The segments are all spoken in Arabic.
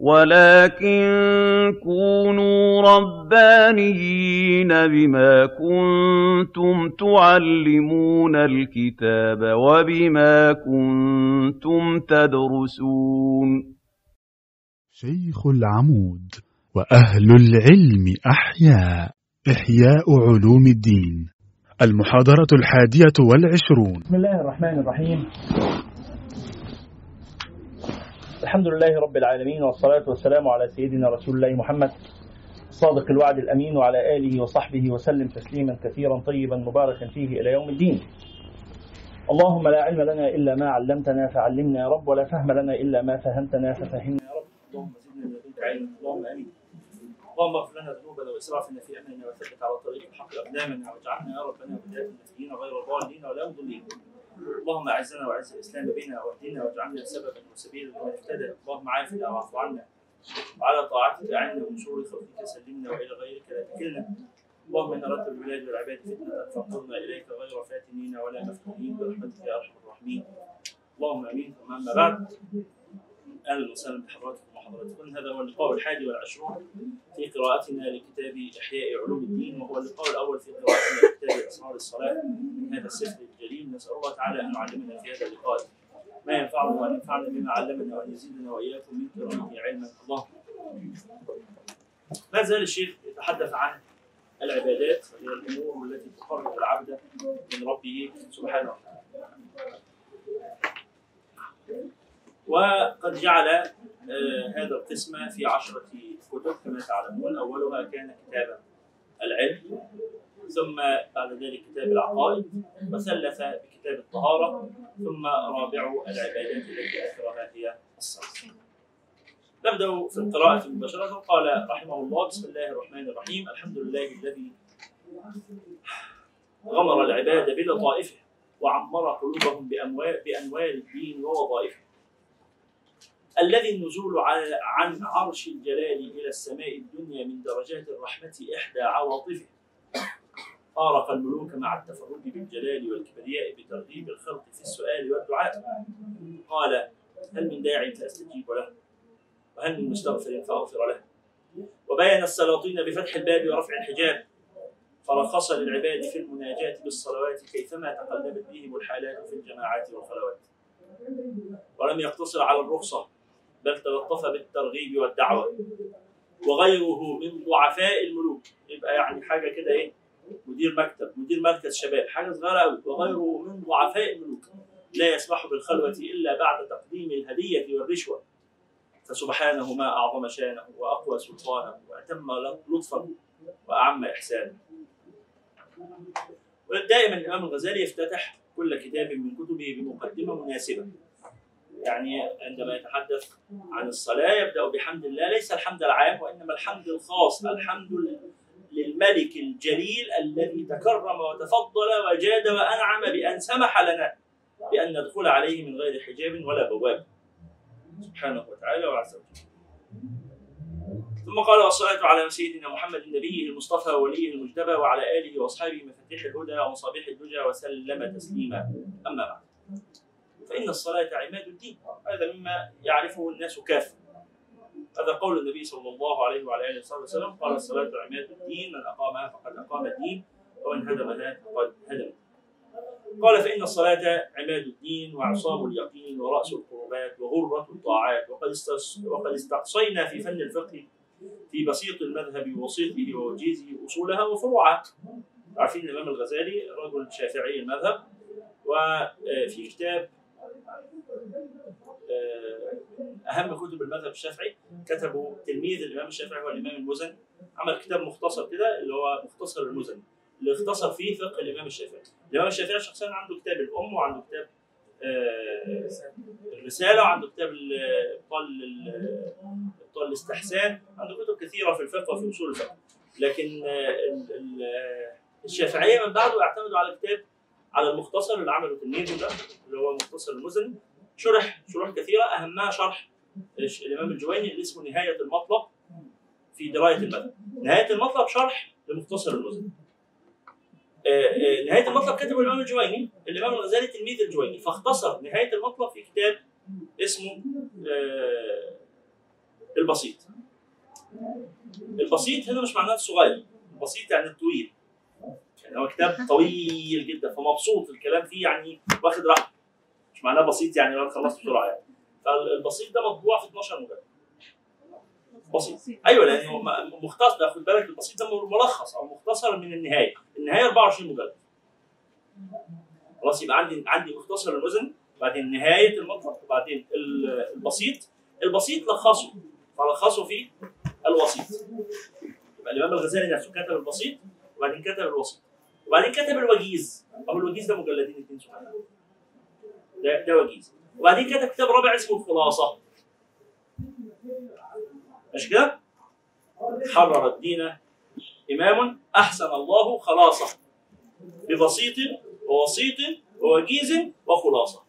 وَلَٰكِن كُونُوا رَبَّانِيِّينَ بِمَا كُنتُمْ تُعَلِّمُونَ الْكِتَابَ وَبِمَا كُنتُمْ تَدْرُسُونَ. شيخ العمود وأهل العلم أحياء إحياء علوم الدين. المحاضرة الحادية والعشرون. بسم الله الرحمن الرحيم. الحمد لله رب العالمين والصلاة والسلام على سيدنا رسول الله محمد صادق الوعد الأمين وعلى آله وصحبه وسلم تسليما كثيرا طيبا مباركا فيه إلى يوم الدين. اللهم لا علم لنا إلا ما علمتنا فعلمنا يا رب ولا فهم لنا إلا ما فهمتنا ففهمنا يا رب. اللهم زدنا لدنك علما اللهم آمين. اللهم اغفر لنا ذنوبنا وإسرافنا في أمرنا وثبت على طريق الحق أقدامنا واجعلنا يا ربنا هداة المهديين غير ضالين ولا مضلين. اللهم اعزنا واعز الاسلام بنا واهدنا واجعلنا سببا وسبيلا لمن اهتدى. اللهم عافنا واعف عنا. وعلى طاعتك اعنا ومن شرور خلقك سلمنا والى غيرك لا تكلنا. اللهم ان اردت بالبلاد والعباد فتنة. فانظرنا اليك غير فاتنين ولا مفتونين. برحمتك يا ارحم الراحمين. اللهم امين. ثم اما بعد. أهلا وسهلا بحضراتكم. وحضراتكم هذا هو اللقاء الحادي والعشرون في قراءتنا لكتاب إحياء علوم الدين وهو اللقاء الأول في قراءتنا لكتاب اسرار الصلاة. من هذا السفر الجليل نسأل الله تعالى أن يعلمنا في هذا اللقاء ما ينفعنا وأن ينفعنا بما علمنا وأن يزيدنا وإياكم من كرامه علما. اللهم ما زال الشيخ يتحدث عن العبادات وهي الأمور التي تقرب العبد من ربه سبحانه وتعالى. وقد جعل هذا القسم في عشرة كتب كما تعلمون. أولها كان كتاب العلم ثم بعد ذلك كتاب العقائد وثلث بكتاب الطهارة ثم رابع العبادات التي آخرها هي الصلاة نبدأ في القراءة مباشرة قال رحمه الله بسم الله الرحمن الرحيم. الحمد لله الذي غمر العباد بلطائفه وعمر قلوبهم بأنوار الدين ووظائفه. الذي النزول عن عرش الجلال إلى السماء الدنيا من درجات الرحمة إحدى عواطفه. فارق الملوك مع التفرد بالجلال والكبرياء بترغيب الخلق في السؤال والدعاء. قال هل من داع فأستجيب له؟ وهل من مستغفر فأغفر له؟ وبين السلاطين بفتح الباب ورفع الحجاب. فرخص للعباد في المناجاة بالصلوات كيفما تقلبت بهم الحالات في الجماعات والخلوات. ولم يقتصر على الرخصة بل تلطف بالترغيب والدعوة. وغيره من ضعفاء الملوك. يبقى يعني حاجة كده إيه؟ مدير مكتب مدير مركز شباب حاجة صغيرة قوي وغيره من ضعفاء الملوك. لا يسمح بالخلوة إلا بعد تقديم الهدية والرشوة. فسبحانه ما أعظم شانه وأقوى سلطانه وأتم لطفا وأعم إحسانه. ودائما الإمام الغزالي يفتتح كل كتاب من كتبه بمقدمة مناسبة. يعني عندما يتحدث عن الصلاة يبدأ بحمد الله. ليس الحمد العام وإنما الحمد الخاص الحمد للملك الجليل الذي تكرم وتفضل وجاد وأنعم بأن سمح لنا بأن ندخل عليه من غير حجاب ولا بواب. سبحانه وتعالى وعز وجل. ثم قال والصلاة على سيدنا محمد النبي المصطفى وليه المجتبى وعلى آله وأصحابه مفاتيح الهدى ومصابيح الدجى وسلم تسليما. أما بعد. فإن الصلاة عماد الدين. هذا مما يعرفه الناس كافة. هذا قول النبي صلى الله عليه وعلى آله وصحبه وسلم قال الصلاة عماد الدين من أقامها فقد أقام الدين ومن هدمها فقد هدم. قال فإن الصلاة عماد الدين وعصام اليقين ورأس القربات وغرة الطاعات وقد وقد استقصينا في فن الفقه في بسيط المذهب ووسيطه ووجيزه أصولها وفروعها. عارفين الإمام الغزالي رجل شافعي المذهب وفي كتاب أهم كتب المذهب الشافعي. كتبه تلميذ الإمام الشافعي هو الإمام المزني. عمل كتاب مختصر كده اللي هو مختصر المزني اللي اختصر فيه فقه الإمام الشافعي. الإمام الشافعي شخصيا عنده كتاب الأم وعنده كتاب الرسالة وعنده كتاب ابطال ابطال الاستحسان. عنده كتب كثيرة في الفقه وفي أصول الفقه. لكن الشافعية من بعده اعتمدوا على كتاب على المختصر اللي عمله تلميذه ده اللي هو مختصر المزني. شرح شروح كثيرة. أهمها شرح الإمام الجويني اللي اسمه نهاية المطلب في دراية المذهب. نهاية المطلب شرح لمختصر المزني. نهاية المطلب كتبه الإمام الجويني، الإمام الغزالي تلميذ الجويني. فاختصر نهاية المطلب في كتاب اسمه البسيط. البسيط هنا مش معناه الصغير البسيط يعني الطويل يعني هو كتاب طويل جدا فمبسوط الكلام فيه يعني واخد راحته. مش معناه بسيط يعني لو خلصت بسرعة يعني. فالبسيط ده مطبوع في 12 مجلد بسيط. أيوه لأن مختصر خد بالك البسيط ده ملخص أو مختصر من النهاية. النهاية 24 مجلد. خلاص يبقى عندي عندي مختصر المزن بعدين نهاية المطلب وبعدين ال- البسيط. البسيط لخصه فلخصه في الوسيط. يبقى الإمام الغزالي نفسه كتب البسيط وبعدين كتب الوسيط. وبعدين كتب الوجيز. أو الوجيز ده مجلدين اثنين سبحان الله وجيز وبعدين كتب كتاب رابع اسمه الخلاصة. مش كده؟ حرر الدين إمام أحسن الله خلاصة. ببسيط ووسيط ووجيز وخلاصة.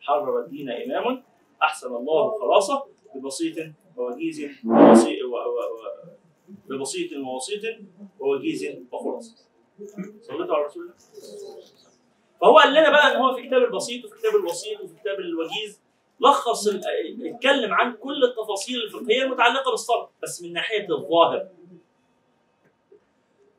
حرر الدين إمام أحسن الله خلاصة. ببسيط ووجيز ووسي- و- و- و- ببسيط ووسيط ووجيز وخلاصة. صليتوا على رسول الله. فهو قال لنا بقى إن هو في كتاب البسيط وفي كتاب الوسيط وفي كتاب الوجيز لخص اتكلم عن كل التفاصيل الفقهية المتعلقة بالصلاه بس من ناحية الظاهر.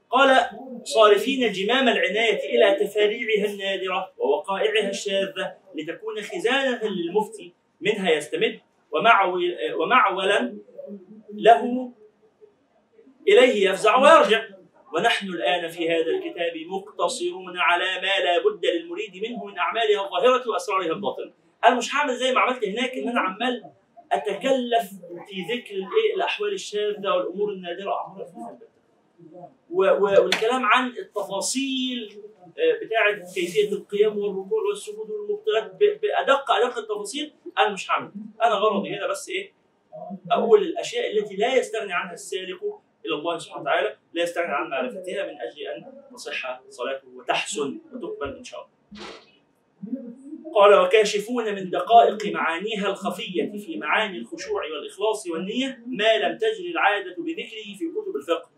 قال صارفين جمام العناية إلى تفاريعها النادرة ووقائعها الشاذة لتكون خزانة للمفتي منها يستمد ومعول ومعولا له إليه يفزع ويرجع. ونحن الآن في هذا الكتاب مقتصرون على ما لا بد للمريد منه من أعمالها الظاهرة وأسرارها الباطنة. أنا مش هعمل زي ما عملت هناك إن أنا عمال أتكلف في ذكر الإيه؟ الأحوال الشاذة والأمور النادرة. و- والكلام عن التفاصيل آه، بتاعة كيفية القيام والركوع والسجود والمبتلات ب- بادق ادق التفاصيل. أنا مش هعمل أنا غرضي هنا بس إيه؟ اول الأشياء التي لا يستغني عنها السالك إلى الله سبحانه وتعالى لا يستغني عن معرفتها من أجل أن تصح صلاته وتحسن وتقبل إن شاء الله. قال وكاشفون من دقائق معانيها الخفية في معاني الخشوع والإخلاص والنية ما لم تجري العادة بذكره في كتب الفقه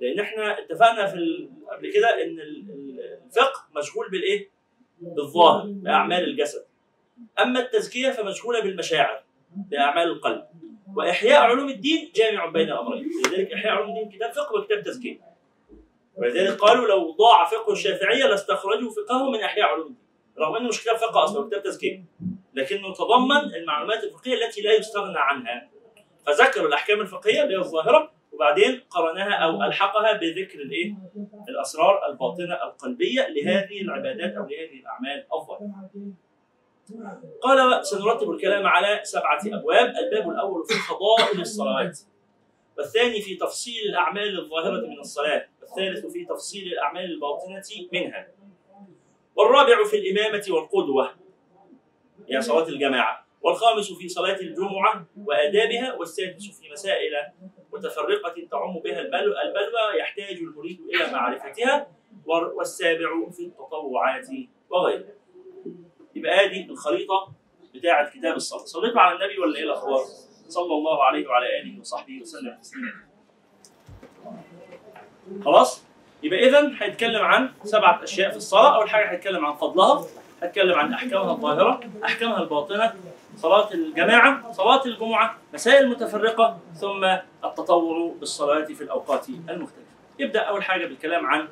لأن إحنا اتفقنا في قبل كده ال- الفقه مشغول بالإيه؟ بالظاهر بأعمال الجسد. أما التزكية فمشغولة بالمشاعر بأعمال القلب. وإحياء علوم الدين جامع بين الامرين، لذلك إحياء علوم الدين كتاب فقه وكتاب تزكية. ولذلك قالوا لو ضاع فقه الشافعية لاستخرجوا فقهه من إحياء علوم الدين. رغم إنه مش كتاب فقه أصلا كتاب تزكية. لكنه تضمن المعلومات الفقهية التي لا يستغنى عنها. فذكر الأحكام الفقهية اللي هي الظاهرة وبعدين قرنها أو ألحقها بذكر الإيه؟ الأسرار الباطنة القلبية لهذه العبادات أو لهذه الأعمال الظاهرة. قال سنرتب الكلام على سبعة أبواب، الباب الأول في فضائل الصلوات. والثاني في تفصيل الأعمال الظاهرة من الصلاة، والثالث في تفصيل الأعمال الباطنة منها. والرابع في الإمامة والقدوة. هي صلاة الجماعة. والخامس في صلاة الجمعة وآدابها، والسادس في مسائل متفرقة تعم بها البلوى, يحتاج المريد إلى معرفتها وال- والسابع في التطوعات وغيرها. يبقى هذه الخريطة بتاعة كتاب الصلاة. صليتوا على النبي ولا إيه الأخبار؟ صلى الله عليه وعلى آله وصحبه وسلم تسليما. خلاص؟ يبقى إذا هيتكلم عن سبعة أشياء في الصلاة، أول حاجة هيتكلم عن فضلها، هيتكلم عن أحكامها الظاهرة، أحكامها الباطنة، صلاة الجماعة، صلاة الجمعة، مسائل متفرقة، ثم التطوع بالصلوات في الأوقات المختلفة. يبدأ أول حاجة بالكلام عن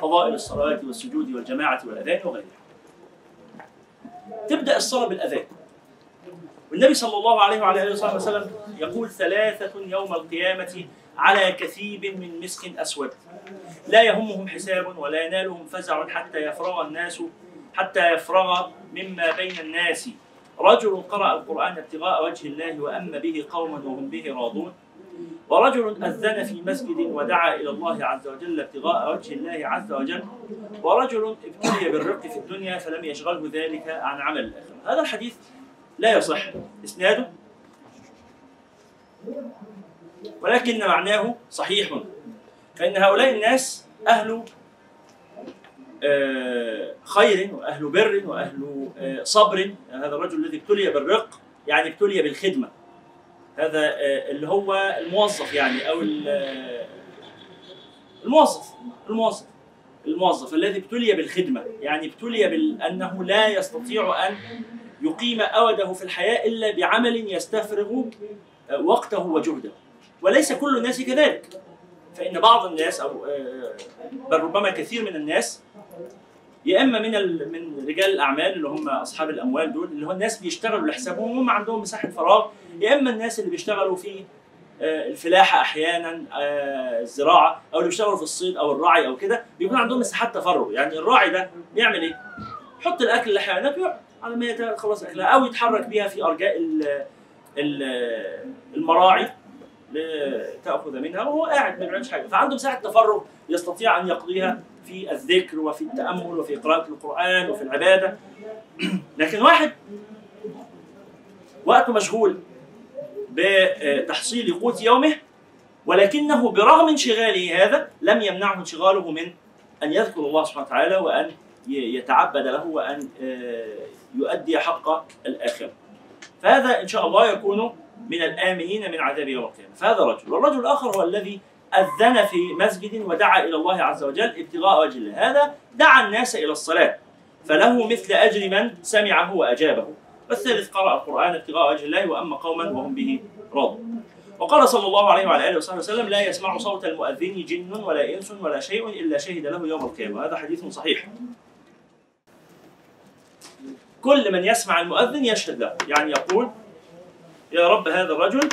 فضائل الصلوات والسجود والجماعة والأذان وغيرها. تبدأ الصلاة بالأذان. والنبي صلى الله عليه وعلى وصحبه وسلم يقول ثلاثة يوم القيامة على كثيب من مسك أسود. لا يهمهم حساب ولا ينالهم فزع حتى يفرغ الناس حتى يفرغ مما بين الناس. رجل قرأ القرآن ابتغاء وجه الله وأم به قوما وهم به راضون. ورجل أذن في مسجد ودعا إلى الله عز وجل ابتغاء وجه الله عز وجل ورجل ابتلي بالرق في الدنيا فلم يشغله ذلك عن عمل الآخرة هذا الحديث لا يصح. إسناده؟ ولكن معناه صحيح. فإن هؤلاء الناس أهل آه، خير وأهل بر وأهل آه، صبر. هذا الرجل الذي ابتلي بالرق يعني ابتلي بالخدمة. هذا آه، اللي هو الموظف يعني ال- آه، الموظف الموظف الموظف الذي ابتلي بالخدمة. يعني ابتلي بأنه لا يستطيع أن يقيم أوده في الحياة إلا بعمل يستفرغ آه، وقته وجهده. وليس كل الناس كذلك. فإن بعض الناس آه، بل ربما كثير من الناس يا إما من. من رجال الأعمال اللي هم أصحاب الأموال دول اللي هو الناس بيشتغلوا لحسابهم هم عندهم مساحة فراغ يا إما الناس اللي بيشتغلوا في آه، الفلاحة أحيانا آه، الزراعة أو اللي بيشتغلوا في الصيد أو الرعي أو كده بيكون عندهم مساحات تفرغ يعني الراعي ده بيعمل إيه؟ يحط الأكل لحيوانات ويقعد على ما يخلص اكلها أو يتحرك بيها في أرجاء ال- ال- المراعي لتاخذ منها وهو قاعد ما بيعملش حاجة فعنده مساحة تفرغ يستطيع أن يقضيها في الذكر وفي التأمل وفي قراءة القرآن وفي العبادة لكن واحد وقته مشغول بتحصيل قوت يومه ولكنه برغم انشغاله هذا لم يمنعه انشغاله من أن يذكر الله سبحانه وتعالى وأن ي- يتعبد له وأن آه، يؤدي حق الآخرة. فهذا إن شاء الله يكون من الآمنين من عذاب يوم القيامة، فهذا رجل، والرجل الآخر هو الذي أذن في مسجد ودعا إلى الله عز وجل ابتغاء وجه الله، هذا دعا الناس إلى الصلاة. فله مثل أجر من سمعه وأجابه. والثالث قرأ القرآن ابتغاء وجه الله وأما قوما وهم به راضون. وقال صلى الله عليه وعلى آله وصحبه وسلم لا يسمع صوت المؤذن جن ولا إنس ولا شيء إلا شهد له يوم القيامة. هذا حديث صحيح. كل من يسمع المؤذن يشهد له. يعني يقول يا رب هذا الرجل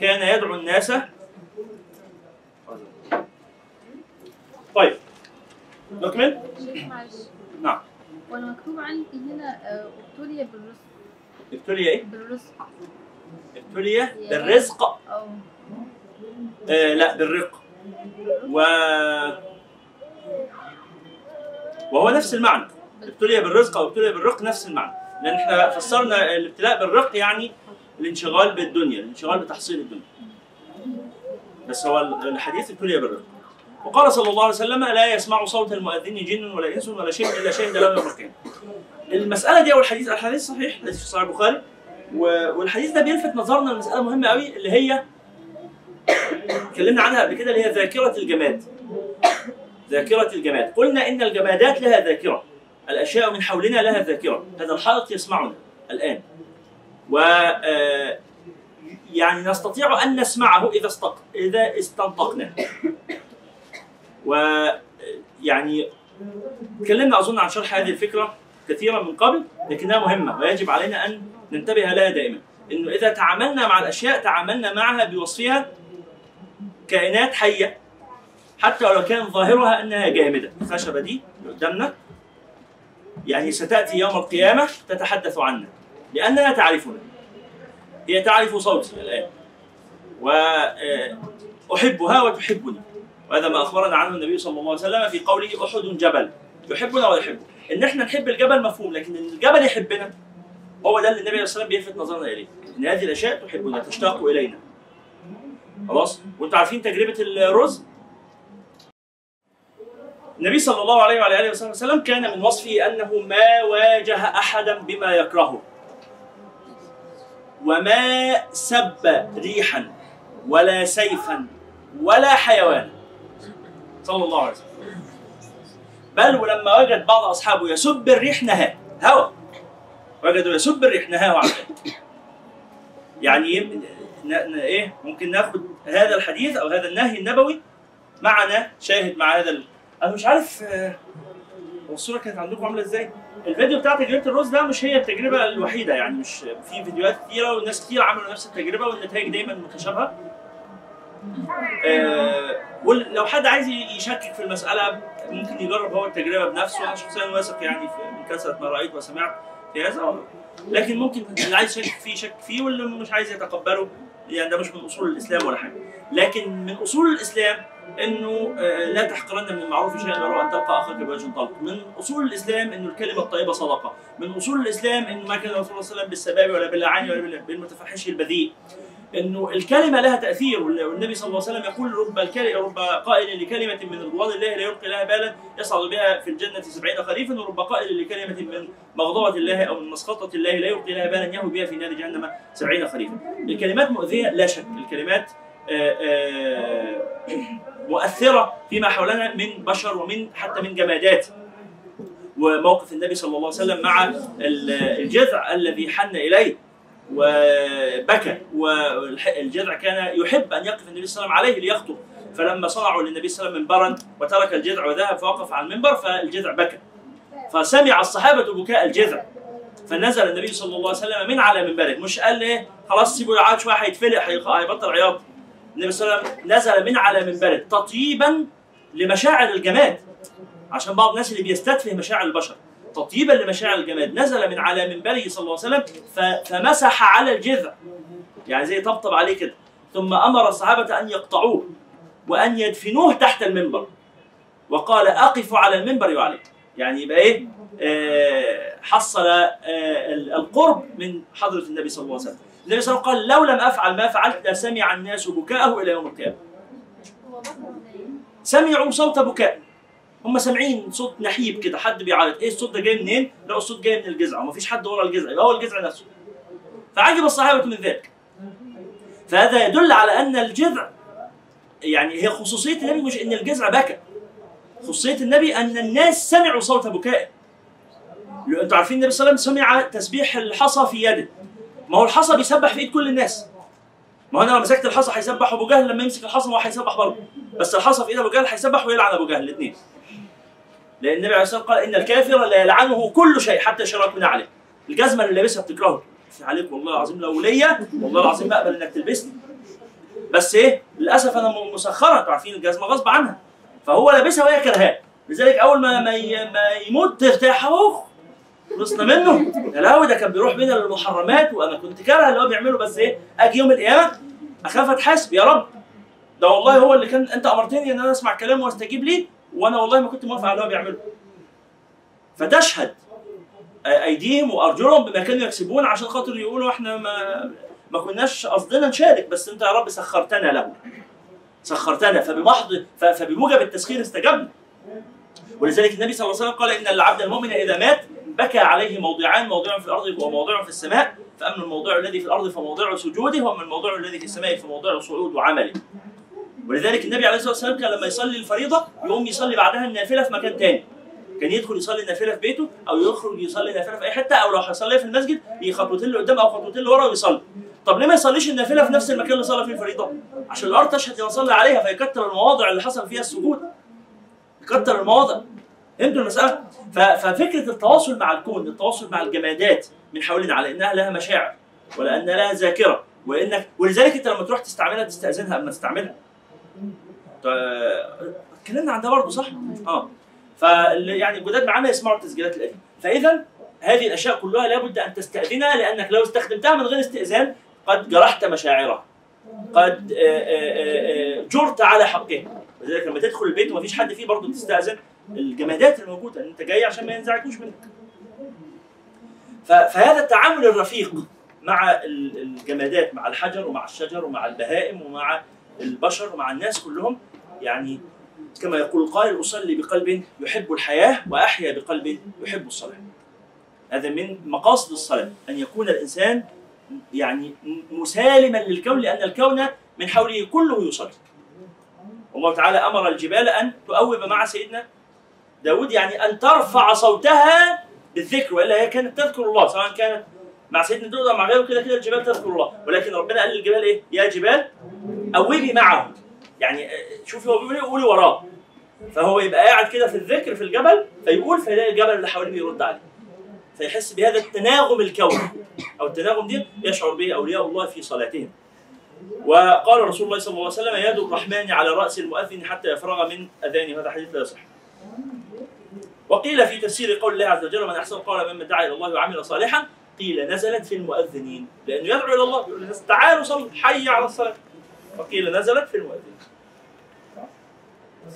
كان يدعو الناس. طيب. نكمل نعم. وأنا مكتوب عندي هنا آه، ابتلي بالرزق. ابتلي إيه؟ بالرزق. ابتلي بالرزق. آه لا بالرق. و وهو نفس المعنى. ابتلي بالرزق أو ابتلي بالرق نفس المعنى. لأن إحنا فسرنا الابتلاء بالرق يعني الانشغال بالدنيا الانشغال بتحصيل الدنيا. بس هو الحديث ابتلي بالرق وقال صلى الله عليه وسلم لا يسمع صوت المؤذن جن ولا انس ولا شيء إلا شهد له يوم القيامه المسألة دي أو الحديث الحديث صحيح الحديث في صحيح البخاري. والحديث ده بيلفت نظرنا لمسألة مهمة قوي اللي هي اتكلمنا عنها قبل كده اللي هي ذاكرة الجماد. ذاكرة الجماد. قلنا إن الجمادات لها ذاكرة. الأشياء من حولنا لها ذاكرة. هذا الحائط يسمعنا الآن. و آه، يعني نستطيع أن نسمعه إذا استق... إذا استنطقنا. يعني تكلمنا أظن عن شرح هذه الفكرة كثيرا من قبل لكنها مهمة ويجب علينا أن ننتبه لها دائما. إنه إذا تعاملنا مع الأشياء تعاملنا معها بوصفها كائنات حية حتى ولو كان ظاهرها أنها جامدة. الخشبه دي اللي قدامنا يعني ستأتي يوم القيامة تتحدث عنا لأنها تعرفنا. هي تعرف صوتي الآن. واحبها وتحبني. وهذا ما أخبرنا عنه النبي صلى الله عليه وسلم في قوله أحد جبل. يحبنا ويحبه. إن إحنا نحب الجبل مفهوم لكن إن الجبل يحبنا هو ده اللي النبي عليه وسلم بيلفت نظرنا إليه. إن هذه الأشياء تحبنا تشتاق إلينا. خلاص؟ وانتوا عارفين تجربة الرز؟ النبي صلى الله عليه وعلى وصحبه وسلم كان من وصفه أنه ما واجه أحدا بما يكرهه. وما سب ريحا ولا سيفا ولا حيوانا. صلى الله عليه وسلم. بل ولما وجد بعض أصحابه يسب الريح نهاه. هوى وجدوا يسب الريح نهاه عن يعني إيه ممكن ناخد هذا الحديث أو هذا النهي النبوي معنا شاهد مع هذا. أنا مش عارف آه، الصورة كانت عندكم عاملة إزاي؟ الفيديو بتاع تجربه الرز ده مش هي التجربة الوحيدة يعني مش في فيديوهات كتيرة وناس كتير عملوا نفس التجربة والنتائج دايما متشابهة. آه ولو حد عايز يشكك في المسألة ممكن يجرب هو التجربة بنفسه. أنا شخصيا واثق يعني من كثرة ما رأيت وسمعت في هذا. لكن ممكن اللي عايز يشكك فيه يشكك فيه واللي مش عايز يتقبله يعني ده مش من أصول الإسلام ولا حاجة. لكن من أصول الإسلام إنه آه، لا تحقرن من المعروف شيئا ولو أن تلقى اخاك بوجه طلق من أصول الإسلام إنه الكلمة الطيبة صدقة. من أصول الإسلام إنه ما كان الرسول صلى الله عليه وسلم بالسباب ولا باللعان ولا بال- بالمتفحش البذيء. إنه الكلمة لها تأثير وال- والنبي صلى الله عليه وسلم يقول رب الكل رب قائل لكلمة من رضوان الله لا يلقي لها بالا يصعد بها في الجنة سبعين خريفا ورب قائل لكلمة من مغضبه الله أو من مسخطة الله لا يلقي لها بالا يهوي بها في نار جهنم سبعين خريفا. الكلمات مؤذية لا شك. الكلمات آه، آه، مؤثرة فيما حولنا من بشر ومن حتى من جمادات. وموقف النبي صلى الله عليه وسلم مع ال- الجذع الذي حن إليه وبكى. والجذع كان يحب أن يقف النبي صلى الله عليه وسلم عليه ليخطب. فلما صنعوا للنبي صلى الله عليه وسلم منبرا وترك الجذع وذهب فوقف على المنبر فالجذع بكى. فسمع الصحابة بكاء الجذع. فنزل النبي صلى الله عليه وسلم من على منبره. مش قال إيه خلاص سيبوا يقعد شوية هيتفلق هيبطل عياط. النبي صلى الله عليه وسلم نزل من على منبره تطيبا لمشاعر الجماد. عشان بعض الناس اللي بيستتفه مشاعر البشر. تطيبا لمشاعر الجماد. نزل من على منبره صلى الله عليه وسلم فمسح على الجذع. يعني زي طبطب عليه كده. ثم أمر الصحابة أن يقطعوه وأن يدفنوه تحت المنبر. وقال اقفوا على المنبر وعليه يعني يبقى إيه؟ آه، حصل آه، ال- القرب من حضرة النبي صلى الله عليه وسلم. النبي صلى الله عليه وسلم قال لو لم أفعل ما فعلت لسمع الناس بكاءه إلى يوم إيه؟ سمعوا صوت بكاء. هم سامعين صوت نحيب كده حد بيعيط. إيه الصوت ده جاي منين؟ لا الصوت جاي من الجذع ومفيش حد ورا الجذع يبقى هو الجذع نفسه. فعجب الصحابة من ذلك. فهذا يدل على أن الجذع يعني هي خصوصية النبي مش إن الجذع بكى. خصوصية النبي أن الناس سمعوا صوت بكائه. لو أنتوا عارفين النبي صلى الله عليه وسلم سمع تسبيح الحصى في يده. ما هو الحصى بيسبح في إيد كل الناس. ما هو أنا لو مسكت الحصى هيسبح أبو جهل لما يمسك الحصى هو هيسبح برضه. بس الحصى في ايد أبو جهل هيسبح ويلعن أبو جهل الاثنين لأن النبي عليه الصلاة والسلام قال إن الكافر لا يلعنه كل شيء حتى شراك من عليه. الجزمة اللي لابسها بتكرهه. عليك والله العظيم لو ليا والله العظيم أقبل إنك تلبسني. بس إيه؟ للأسف أنا مسخرة أنتوا عارفين الجزمة غصب عنها. فهو لابسها وهي كرهاه. لذلك أول ما ما يموت ترتاح اهو خلصنا منه. يا لهوي ده كان بيروح بينا للمحرمات وأنا كنت كاره اللي هو بيعمله بس إيه؟ أجي يوم القيامة أخاف أتحاسب. يا رب. ده والله هو اللي كان أنت أمرتني إن أنا أسمع كلامه وأستجيب ليه؟ وأنا والله ما كنت موافق على اللي هو بيعمله. فتشهد أيديهم وأرجلهم بما كانوا يكسبون عشان خاطر يقولوا إحنا ما ما كناش قصدنا نشارك. بس أنت يا رب سخرتنا له سخرتنا. فبمحض فبموجب التسخير استجبنا. ولذلك النبي صلى الله عليه وسلم قال إن العبد المؤمن إذا مات بكى عليه موضعان موضع في الأرض وموضع في السماء فأما الموضع الذي في الأرض فموضع سجوده وأما الموضع الذي في السماء فموضع صعود وعمله ولذلك النبي عليه الصلاة والسلام كان لما يصلي الفريضة يقوم يصلي بعدها النافلة في مكان تاني. كان يدخل يصلي النافلة في بيته أو يخرج يصلي النافلة في أي حتة أو لو هيصليها في المسجد خطوتين لقدام أو خطوتين لورا ويصلي. طب ليه ما يصليش النافلة في نفس المكان اللي صلى فيه الفريضة؟ عشان الأرض تشهد صلى عليها فيكتر المواضع اللي حصل فيها السجود. يكتر المواضع. فهمتوا المساله ففكرة التواصل مع الكون التواصل مع الجمادات من حوالينا على إنها لها مشاعر ولا ان لها ذاكرة وانك ولذلك أنت لما تروح تستعملها تستأذنها قبل ما تستعملها اتكلمنا عن ده برضه صح؟ آه. ف يعني الجداد معانا يسمعوا التسجيلات القديمة. فإذا هذه الأشياء كلها لابد أن تستأذنها لأنك لو استخدمتها من غير استئذان قد جرحت مشاعرها. قد آه، آه، آه، جرت على حقها. لذلك لما تدخل البيت ومفيش حد فيه برضه تستأذن. الجمادات الموجودة أنت جاي عشان ما ينزعجوش منك فهذا التعامل الرفيق مع ال- الجمادات مع الحجر ومع الشجر ومع البهائم ومع البشر ومع الناس كلهم يعني كما يقول القائل أصلي بقلب يحب الحياة وأحيا بقلب يحب الصلاة. هذا من مقاصد الصلاة أن يكون الإنسان يعني مسالما للكون لأن الكون من حوله كله يصلي. والله تعالى أمر الجبال أن تؤوب مع سيدنا داود يعني أن ترفع صوتها بالذكر وإلا هي كانت تذكر الله سواء كانت مع سيدنا داود أو مع غيره كده كده الجبال تذكر الله. ولكن ربنا قال للجبال إيه؟ يا جبال أوبي معه يعني آه، شوفي هو بيقول إيه؟ قولي وراه. فهو يبقى قاعد كده في الذكر في الجبل فيقول فيلاقي الجبل اللي حواليه بيرد عليه. فيحس بهذا التناغم الكوني. أو التناغم دي يشعر به أولياء الله في صلاتهم. وقال رسول الله صلى الله عليه وسلم يد الرحمن على رأس المؤذن حتى يفرغ من أذانه. هذا حديث لا يصح. وقيل في تفسير قول الله عز وجل من أحسن قولا ممن دعا إلى الله وعمل صالحا. قيل نزلت في المؤذنين لأنه يدعو إلى الله يقول للناس تعالوا صلوا حي على الصلاة. وقيل نزلت في المؤذنين.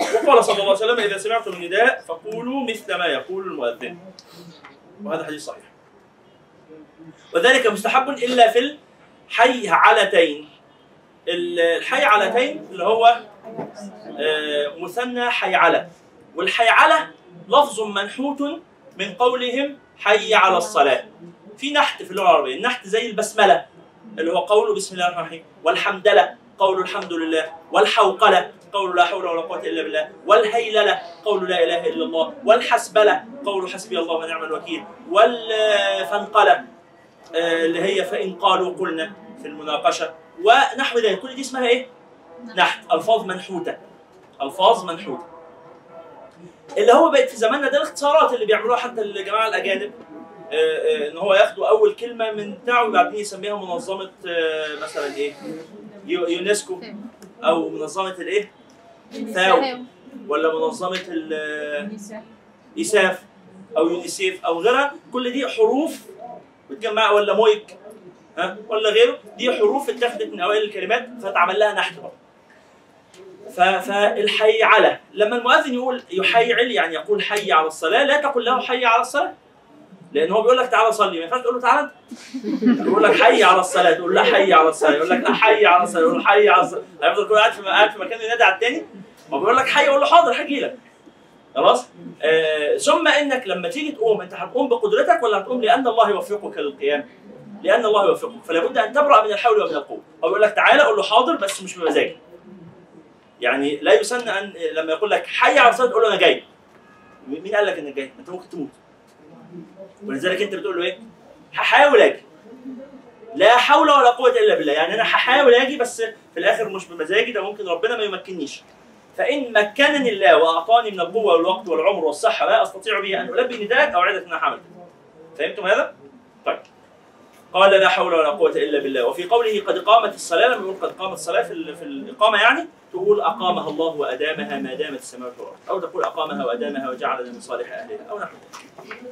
وقال صلى الله عليه وسلم إذا سمعتم النداء فقولوا مثل ما يقول المؤذن. وهذا حديث صحيح. وذلك مستحب إلا في الحي علتين الحي علتين اللي هو آه، مثنى حيعلة والحيعلة لفظ منحوت من قولهم حي على الصلاة. في نحت في اللغة العربية النحت زي البسملة اللي هو قول بسم الله الرحمن الرحيم والحمدلة قول الحمد لله والحوقلة قول لا حول ولا قوة إلا بالله والهيللة قول لا إله إلا الله والحسبلة قول حسبي الله ونعم الوكيل والفنقلة آه، اللي هي فإن قالوا قلنا في المناقشة ونحو ذلك. كل دي اسمها إيه؟ نحت. ألفاظ منحوتة. ألفاظ منحوتة. اللي هو بقت في زماننا ده الاختصارات اللي بيعملوها حتى الجماعة الأجانب. آه، آه، إن هو ياخدوا أول كلمة من بتاعه وبعدين يسميها منظمة آه، مثلا إيه؟ يو- يونسكو. أو منظمة الإيه؟ ثاو ولا منظمة ال- ايساف أو يونيسيف أو غيرها. كل دي حروف بتجمع ولا مويك؟ ها؟ ولا غيره؟ دي حروف اتخذت من أوائل الكلمات فتعمل لها نحت برضه ف- فالحي على. لما المؤذن يقول يحيعل يعني يقول حي على الصلاة لا تقل له حي على الصلاة. لأن هو بيقول لك تعالى صلي ما ينفعش تقول له تعالى. يقول لك حي على الصلاة تقول له حي على الصلاة يقول لك لا حي على الصلاة يقول حي على الصلاة. هيفضل كل قاعد في قاعد في مكان ينادي على الثاني هو بيقول لك حي يقول له حاضر هاجي لك خلاص؟ آه ثم إنك لما تيجي تقوم أنت هتقوم بقدرتك ولا هتقوم لأن الله يوفقك للقيام؟ لأن الله يوفقك. فلا بد أن تبرأ من الحول ومن القوة. هو بيقول لك تعالى قول له حاضر بس مش بمزاجك. يعني لا يسن أن لما يقول لك حي على الصلاه تقول له أنا جاي مين قال لك إنك جاي؟ أنت ممكن تموت ولذلك أنت بتقول له إيه؟ هحاول أجي لا حول ولا قوة إلا بالله يعني أنا هحاول أجي بس في الآخر مش بمزاجي ده ممكن ربنا ما يمكننيش فإن مكنني الله وأعطاني من القوة والوقت والعمر والصحة لا أستطيع به أن ألبي نداءك اوعدك ان أنا. فهمتم هذا؟ طيب قال لا حول ولا قوة إلا بالله. وفي قوله قد قامت الصلاة لما يقول قد قامت الصلاة في, في الإقامة يعني تقول أقامها الله وأدامها ما دامت السماوات والأرض. أو تقول أقامها وأدامها وجعلنا من صالح أهلها أو نحو ذلك.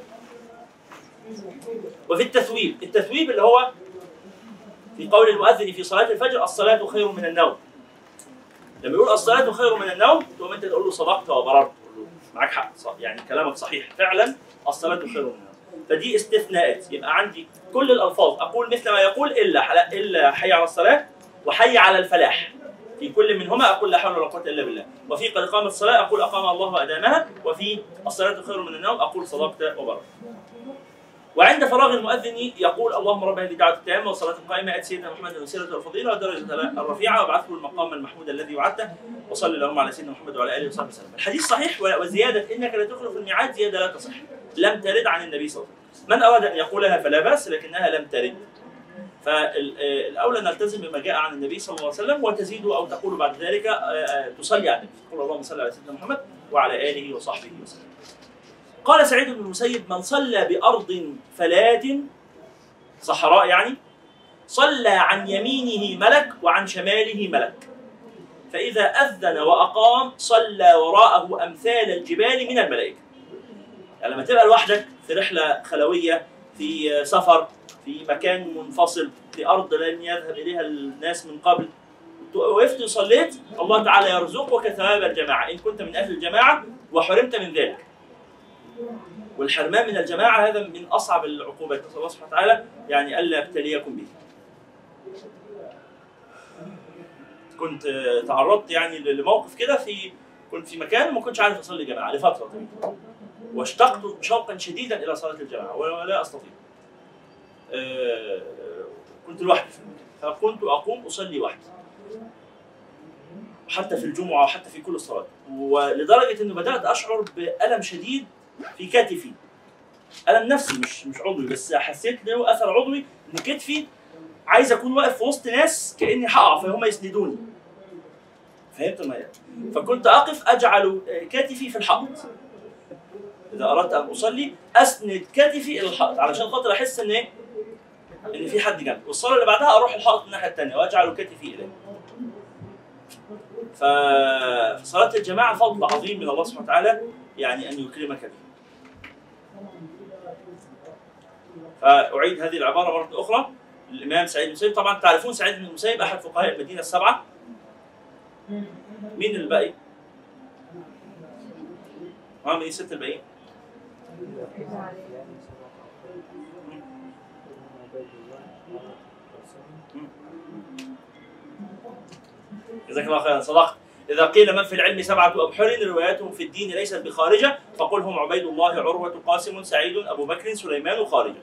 وفي التثويب التثويب اللي هو في قول المؤذن في صلاة الفجر الصلاة خير من النوم. لما يقول الصلاة خير من النوم تقوم أنت تقول له صدقت وبررت. تقول له معاك حق يعني كلامك صحيح. فعلا الصلاة خير من النوم. فدي استثناءات. يبقى عندي كل الألفاظ. أقول مثل ما يقول إلا حلا- إلا حي على الصلاة وحي على الفلاح. في كل منهما أقول لا حول ولا قوة إلا بالله. وفي قد قامت الصلاة أقول أقام الله وأدامها. وفي الصلاة خير من النوم أقول صدقت وبررت وعند فراغ المؤذن يقول اللهم رب هذه الدعوة التامة والصلاه القائمه أت سيدنا محمد الوسيله والفضيله والدرجه الرفيعة. وابعثه المقام المحمود الذي وعدته. وصلي اللهم على سيدنا محمد وعلى آله وصحبه وسلم. الحديث صحيح وزيادة إنك لا تخلف الميعاد زيادة لا تصح. لم ترد عن النبي صلى الله عليه وسلم. من أراد أن يقولها فلا بأس لكنها لم ترد. فالأولى نلتزم بما جاء عن النبي صلى الله عليه وسلم وتزيد أو تقول بعد ذلك آه، آه، تصلي على النبي تقول اللهم صل على سيدنا محمد وعلى آله وصحبه وسلم. قال سعيد بن المسيب من صلى بأرض فلات صحراء يعني صلى عن يمينه ملك وعن شماله ملك فإذا أذن وأقام صلى وراءه أمثال الجبال من الملائكة يعني لما تبقى لوحدك في رحلة خلوية في سفر في مكان منفصل في أرض لن يذهب إليها الناس من قبل. وقفت وصليت الله تعالى يرزقك ثواب الجماعة. إن كنت من أهل الجماعة وحرمت من ذلك. والحرمان من الجماعة هذا من أصعب العقوبات. الله سبحانه وتعالى يعني ألا يبتليكم به. كنت تعرضت يعني لموقف كده في كنت في مكان ما كنتش عارف أصلي جماعة لفترة طويلة. واشتقت شوقا شديدا إلى صلاة الجماعة ولا أستطيع. آه، كنت لوحدي في المكان فكنت أقوم أصلي وحدي. حتى في الجمعة وحتى في كل الصلاة. ولدرجة أنه بدأت أشعر بألم شديد في كتفي. ألم نفسي مش مش عضوي بس حسيت له أثر عضوي إن كتفي عايز أكون واقف في وسط ناس كأني هقع فهم يسندوني. فهمت ما فكنت أقف أجعل كتفي في الحائط. إذا أردت أن أصلي أسند كتفي إلى الحائط علشان خاطر أحس إن إيه؟ إن في حد جنبي والصلاة اللي بعدها أروح الحائط من الناحية التانية وأجعل كتفي إليه ف- فصلاة الجماعة فضل عظيم من الله سبحانه وتعالى يعني أن يكرمك به فأعيد هذه العبارة مرة أخرى الإمام سعيد بن المسيب طبعا تعرفون سعيد بن المسيب أحد فقهاء المدينة السبعة مين الباقي؟ ها مين الست الباقيين؟ جزاك الله خيرا. صدقت. إذا قيل من في العلم سبعة أبحر رواياتهم في الدين ليست بخارجة فقل هم عبيد الله عروة قاسم سعيد أبو بكر سليمان خارجة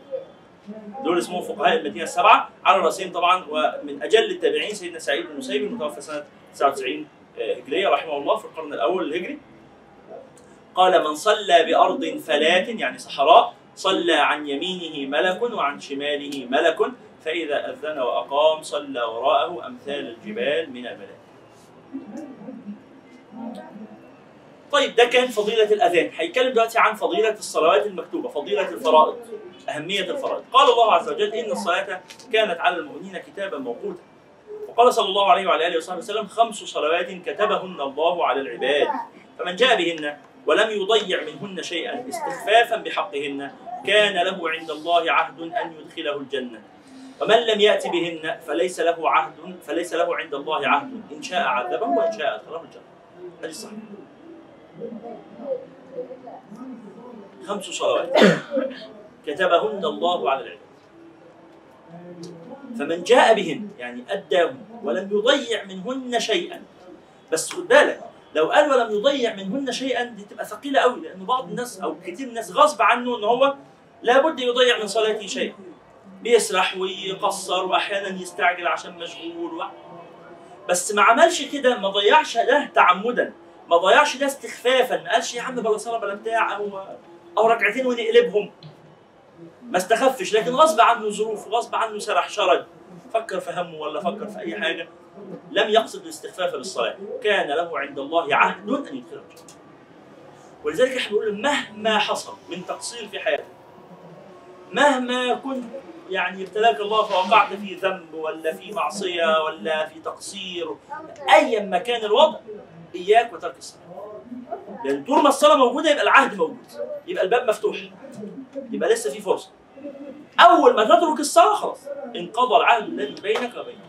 دول اسمهم فقهاء المدينة السبعة على رأسهم طبعا ومن أجل التابعين سيدنا سعيد بن المسيب المتوفى سنة 99 آه، هجرية رحمه الله في القرن الأول الهجري. قال من صلى بأرض فلات يعني صحراء صلى عن يمينه ملك وعن شماله ملك فإذا أذن وأقام صلى وراءه أمثال الجبال من الملائكه طيب ده كان فضيلة الأذان، هيتكلم دلوقتي عن فضيلة الصلوات المكتوبة، فضيلة الفرائض، أهمية الفرائض. قال الله عز وجل: إن الصلاة كانت على المؤمنين كتابا موقوتا. وقال صلى الله عليه وعلى آله وصحبه وسلم: خمس صلوات كتبهن الله على العباد، فمن جاء بهن ولم يضيع منهن شيئا استخفافا بحقهن كان له عند الله عهد أن يدخله الجنة. ومن لم يأت بهن فليس له عهد فليس له عند الله عهد إن شاء عذبه وإن شاء أدخله الجنة. هذه صحيح. خمس صلوات كتبهن الله على العباد فمن جاء بهن يعني أداهن ولم يضيع منهن شيئا بس خد بالك لو قال ولم يضيع منهن شيئا دي تبقى ثقيلة قوي لأن بعض الناس أو كتير الناس غصب عنه إن هو لابد يضيع من صلاته شيئا. بيسرح ويقصر وأحيانا يستعجل عشان مشغول و... بس ما عملش كده ما ضيعش ده تعمدا ما ضيعش ده استخفافا ما قالش يا عم بلا صلاه بلا بتاع أو أو ركعتين ونقلبهم. ما استخفش لكن غصب عنه ظروف غصب عنه سرح شرد فكر في همه ولا فكر في أي حاجة. لم يقصد الاستخفاف بالصلاة. كان له عند الله عهد أن يدخله ولذلك إحنا بنقول مهما حصل من تقصير في حياتك مهما كنت يعني ابتلاك الله فوقعت في ذنب ولا في معصية ولا في تقصير ايا ما كان الوضع إياك وترك الصلاة. لأن طول ما الصلاة موجودة يبقى العهد موجود يبقى الباب مفتوح يبقى لسه في فرصة. أول ما تترك الصلاة خلاص انقضى العهد الذي بينك وبينه.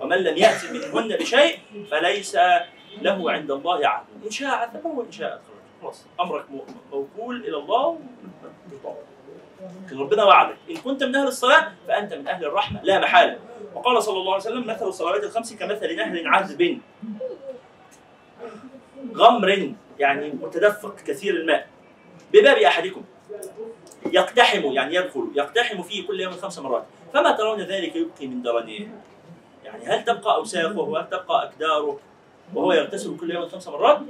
ومن لم يأت منهن بشيء فليس له عند الله عهد. إن شاء عذبه وان شاء خلاص أمرك مو- موكول إلى الله. لكن ربنا وعدك. إن كنت من أهل الصلاة فأنت من أهل الرحمة لا محالة. وقال صلى الله عليه وسلم مثل الصلوات الخمس كمثل نهر عذب. غمر يعني متدفق كثير الماء. بباب أحدكم. يقتحم يعني يدخل يقتحم فيه كل يوم خمس مرات. فما ترون ذلك يبقي من درنيه يعني هل تبقى أوساخه؟ وهل تبقى أكداره؟ وهو يغتسل كل يوم خمس مرات؟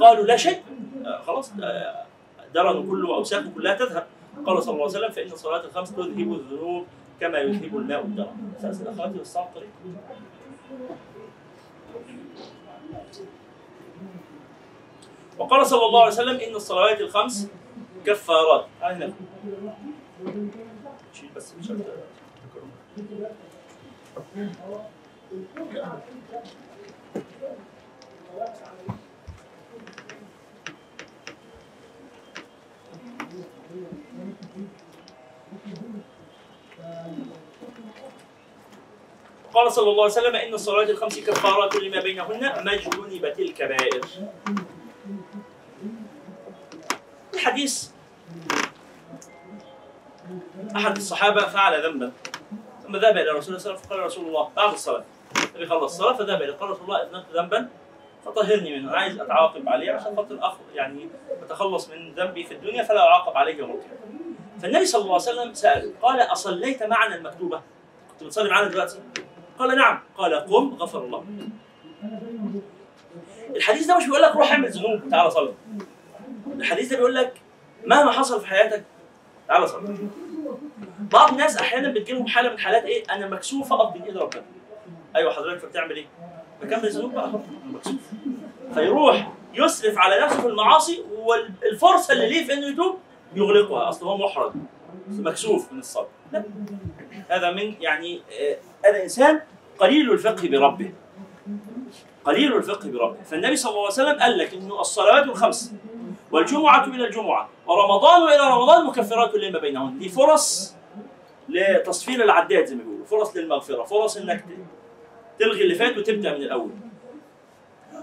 قالوا لا شيء. آه خلاص آه درنه كله وأوساخه كلها تذهب. قال صلى الله عليه وسلم فإن الصلاه الخمس تذهب الذنوب كما يذهب الماء الدرن أساس اخواتي والصعب طريق وقال صلى الله عليه وسلم إن الصلوات الخمس كفارات. تعال هنا. شيل بس مش قال صلى الله عليه وسلم إن الصلوات الخمس كفارات لما بينهن ما اجتنبت الكبائر. الحديث. أحد الصحابة فعل ذنبا. ثم ذهب إلى رسول الله فقال رسول الله بعد الصلاة. النبي خلص الصلاة فذهب إلى قال رسول الله إذنبت ذنبا فطهرني منه أنا عايز أتعاقب عليه عشان خاطر أخ يعني أتخلص من ذنبي في الدنيا فلا أعاقب عليه يوم القيامة. فالنبي صلى الله عليه وسلم ساله قال أصليت معنا المكتوبة؟ كنت بتصلي معنا دلوقتي؟ قال نعم. قال قم غفر الله. الحديث ده مش بيقول لك روح اعمل ذنوب وتعالى صلي. الحديث ده بيقول لك مهما حصل في حياتك تعالى صلي. بعض الناس أحيانا بتجيلهم حالة من حالات إيه؟ أنا مكسوف أقف بين ايد ربنا أيوه حضرتك فبتعمل إيه؟ بكمل ذنوب بقى. مكسوف. فيروح يسرف على نفسه في المعاصي والفرصة اللي ليه في إنه يتوب يغلقها. أصل هو محرج. مكسوف من الصبر. لا. هذا من يعني آه، هذا إنسان قليل الفقه بربه. قليل الفقه بربه. فالنبي صلى الله عليه وسلم قال لك إنه الصلوات الخمس والجمعة إلى الجمعة. ورمضان إلى رمضان مكفرات لما بينهن. دي فرص لتصفير العداد زي ما بيقولوا. فرص للمغفرة فرص إنك تلغي اللي فات وتبدأ من الأول.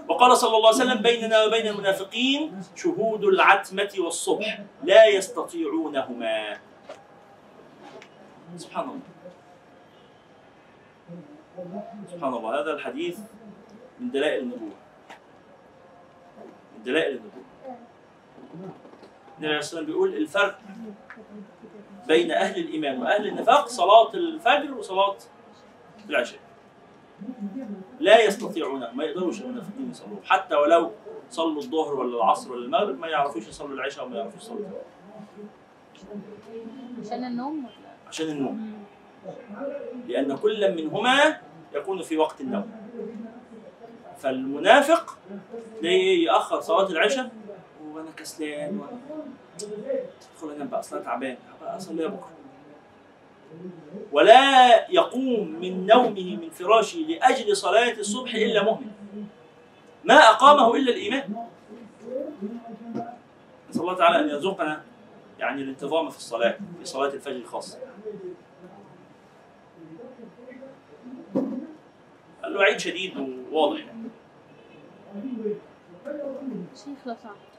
وقال صلى الله عليه وسلم بيننا وبين المنافقين شهود العتمة والصبح لا يستطيعونهما. سبحان الله. سبحان الله. هذا الحديث من دلائل النبوة. من دلائل النبوة. النبي عليه والسلام بيقول الفرق بين أهل الإيمان وأهل النفاق صلاة الفجر وصلاة العشاء. لا يستطيعون ما يقدروش المنافقين يصلوا حتى ولو صلوا الظهر ولا العصر ولا المغرب ما يعرفوش يصلوا العشاء وما يعرفوش يصلوا الفجر. عشان النوم ولا؟ عشان النوم. لأن كل منهما يكون في وقت النوم. فالمنافق تلاقيه يأخر صلاة العشاء وأنا كسلان وأنا- أدخل أنام بقى أصلا تعبان هبقى أصليها بكرة. ولا يقوم من نومه من فراشه لأجل صلاة الصبح إلا مؤمن. ما أقامه إلا الإيمان. نسأل الله تعالى أن يرزقنا يعني الانتظام في الصلاة في صلاة الفجر خاصة. قال له عيد شديد وواضح. يعني. شيخ لو سمحت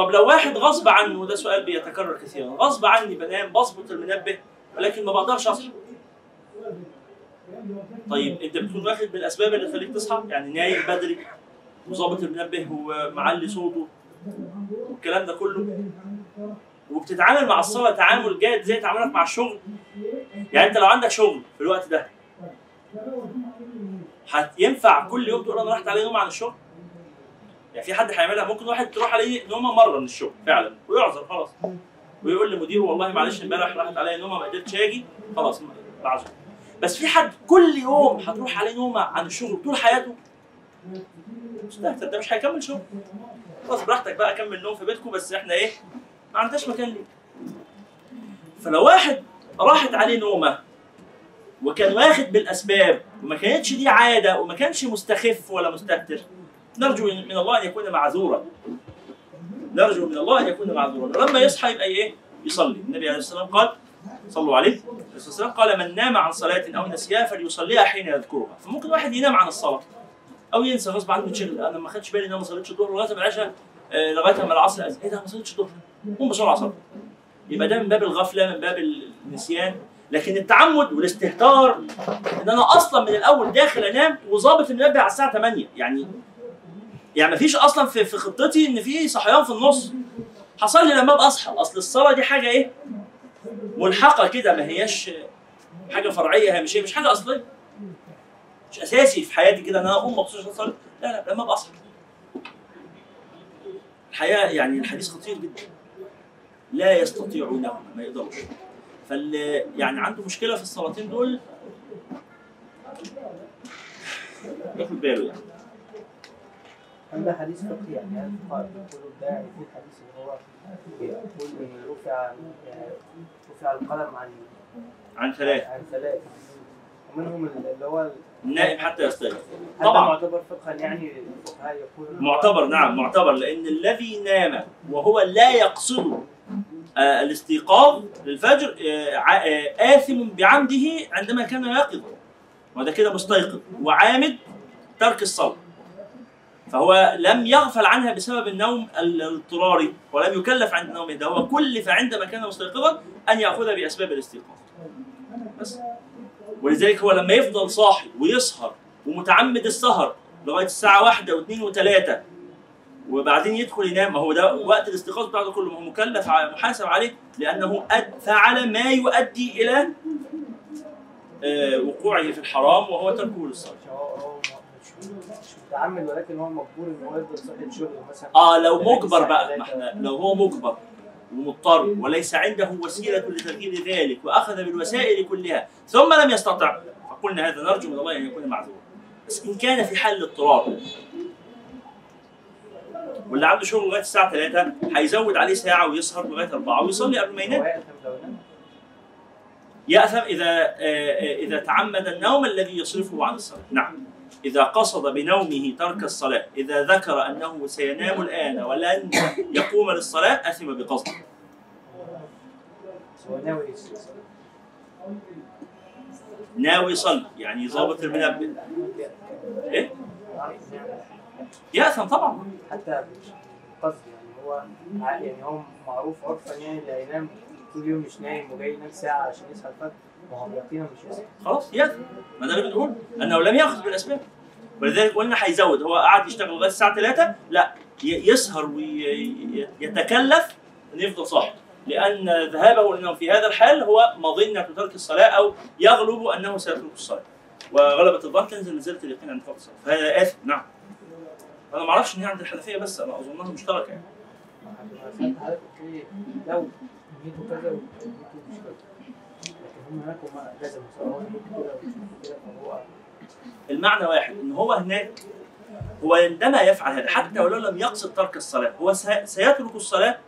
طب لو واحد غصب عنه وده سؤال بيتكرر كثيرا غصب عني بنام بظبط المنبه ولكن ما بقدرش اصحى طيب أنت بتكون واخد بالاسباب اللي تخليك تصحى؟ يعني نايم بدري وظابط المنبه ومعلي صوته والكلام ده كله. وبتتعامل مع الصلاة تعامل جاد زي تعاملك مع الشغل؟ يعني أنت لو عندك شغل في الوقت ده هينفع كل يوم تقول أنا رحت عليه نوم عن الشغل؟ يعني في حد هيعملها ممكن واحد تروح عليه نومه مرة من الشغل فعلا ويعذر خلاص. ويقول لمديره والله معلش امبارح راحت عليا نومه ما قدرتش آجي خلاص بعذر. بس في حد كل يوم هتروح عليه نومه عن الشغل طول حياته؟ مستهتر ده مش هيكمل شغل. خلاص براحتك بقى كمل نوم في بيتكم بس إحنا إيه ما عندناش مكان ليه. فلو واحد راحت عليه نومه وكان واخد بالأسباب وما كانتش دي عادة وما كانش مستخف ولا مستهتر نرجو من الله أن يكون معذورا. نرجو من الله أن يكون معذورا. ولما يصحى يبقى إيه؟ يصلي. النبي عليه الصلاة والسلام قال صلوا عليه. عليه الصلاه قال من نام عن صلاة أو نسيها فليصليها حين يذكرها. فممكن واحد ينام عن الصلاة أو ينسى غصب عنه يتشغل أنا ما خدتش بالي إن أنا ما صليتش الظهر لغايه ما العشاء آه، لغاية ما العصر. إيه ده ما صليتش الظهر. قوم بسرعة صلي يبقى ده من باب الغفلة من باب النسيان. لكن التعمد والاستهتار إن أنا أصلا من الأول داخل أنام وظابط المنبه على الساعة 8 يعني يعني مفيش أصلا في في خطتي إن في صحيان في النص. حصل لي لما أبقى أصحى. أصل الصلاة دي حاجة إيه؟ ملحقه كده. ما هياش حاجة فرعية هامشيه مش حاجة أصلية. مش أساسي في حياتي كده إن أنا أقوم مخصوص عشان أصلي. لا لا لما أبقى أصحى. الحياة يعني الحديث خطير جدا. لا يستطيعونه ما يقدروش. فاللي يعني عنده مشكلة في الصلاتين دول. ياخد باله يعني. ده حديث فقهي يعني هل الفقهاء بيقولوا ده في الحديث اللي هو بيقول رفع يعني رفع القلم عن عن ثلاث. عن ثلاث. ومنهم اللي هو النائم حتى يستيقظ طبعا. معتبر فقها يعني الفقهاء يقولون معتبر نعم معتبر لأن الذي نام وهو لا يقصد آه، الاستيقاظ للفجر آه، آه، آثم بعمده عندما كان يقظ وده كده مستيقظ وعامد ترك الصلاة فهو لم يغفل عنها بسبب النوم الاضطراري ولم يكلف عند نومه ده. هو كلف عندما كان مستيقظا أن يأخذ بأسباب الاستيقاظ. بس. ولذلك هو لما يفضل صاحي ويسهر ومتعمد السهر لغاية الساعة واحدة واثنين وثلاثة وبعدين يدخل ينام ما هو ده وقت الاستيقاظ بتاعته كله ما هو مكلف محاسب عليه لأنه فعل ما يؤدي إلى آه، وقوعه في الحرام وهو تركه للصلاه متعمد ولكن هو مجبور إن هو يفضل صاحي الشغل مثلا. آه لو لغاية مجبر الساعة بقى. ما إحنا لو هو مجبر ومضطر وليس عنده وسيلة لتغيير ذلك وأخذ بالوسائل كلها ثم لم يستطع فقلنا هذا نرجو من الله أن يكون معذورا. بس إن كان في حال الاضطرار واللي عنده شغل لغاية الساعة 3 هيزود عليه ساعة ويسهر لغاية 4 ويصلي قبل ما ينام. يأثم إذا آه، آه، إذا تعمد النوم الذي يصرفه عن الصلاة. نعم. إذا قصد بنومه ترك الصلاة إذا ذكر أنه سينام الآن ولن يقوم للصلاة أثم بقصده ناوي يصلي يعني ظابط المنبه إيه؟ يأثم طبعا. حتى قصد يعني هو يعني هو معروف عرفا يعني اللي هينام طول اليوم مش نايم وجاي ينام ساعة عشان يصحى الفجر. خلاص يأثم ما ده اللي بنقول أنه لم يأخذ بالأسباب. ولذلك قلنا هيزود هو قعد يشتغل لغاية الساعة 3 لا يسهر ويتكلف أن يفضل صاحي لأن ذهابه للنوم في هذا الحال هو مظنة ترك الصلاة أو يغلب أنه سيترك الصلاة. وغلبة الظن تنزل نزلة اليقين عند فقد الصلاة فهذا آثم نعم. أنا ما أعرفش إن هي عند الحنفية بس أنا أظنها مشتركة. يعني لو المعنى واحد إن هو هناك هو عندما يفعل هذا حتى ولو لم يقصد ترك الصلاة هو سي- سيترك الصلاة؟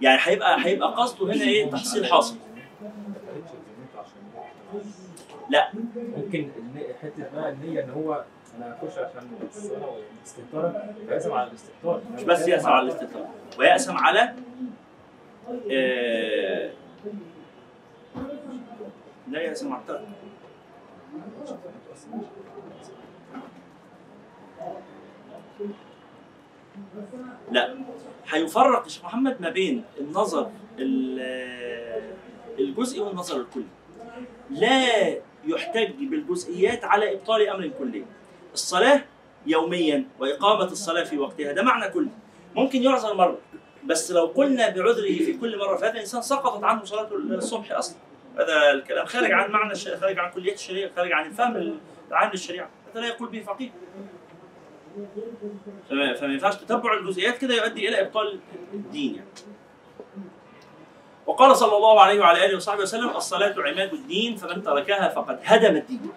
يعني هيبقى هيبقى قصده هنا إيه؟ تحصيل حاصل. لا. ممكن حتة بقى النيه إن هو أنا هخش عشان الصلاة والاستهتار على الاستهتار مش بس يأسم على الاستتار ويأسم على آه لا يأسم على الترك لا هيفرق يا شيخ محمد ما بين النظر ال- الجزئي والنظر الكلي. لا يحتج بالجزئيات على إبطال أمر كلي. الصلاة يوميا وإقامة الصلاة في وقتها ده معنى كلي. ممكن يعذر مرة بس لو قلنا بعذره في كل مرة فهذا الإنسان سقطت عنه صلاة الصبح أصلا. هذا الكلام. خارج عن معنى. خارج عن كليات الشريعة خارج عن الفهم العام للشريعه هذا لا يقول به فقيه. فما ينفعش تتبع الجزئيات كده يؤدي إلى إبطال الدين يعني. وقال صلى الله عليه وعلى آله وصحبه وسلم الصلاة عماد الدين فمن تركها فقد هدم الدين.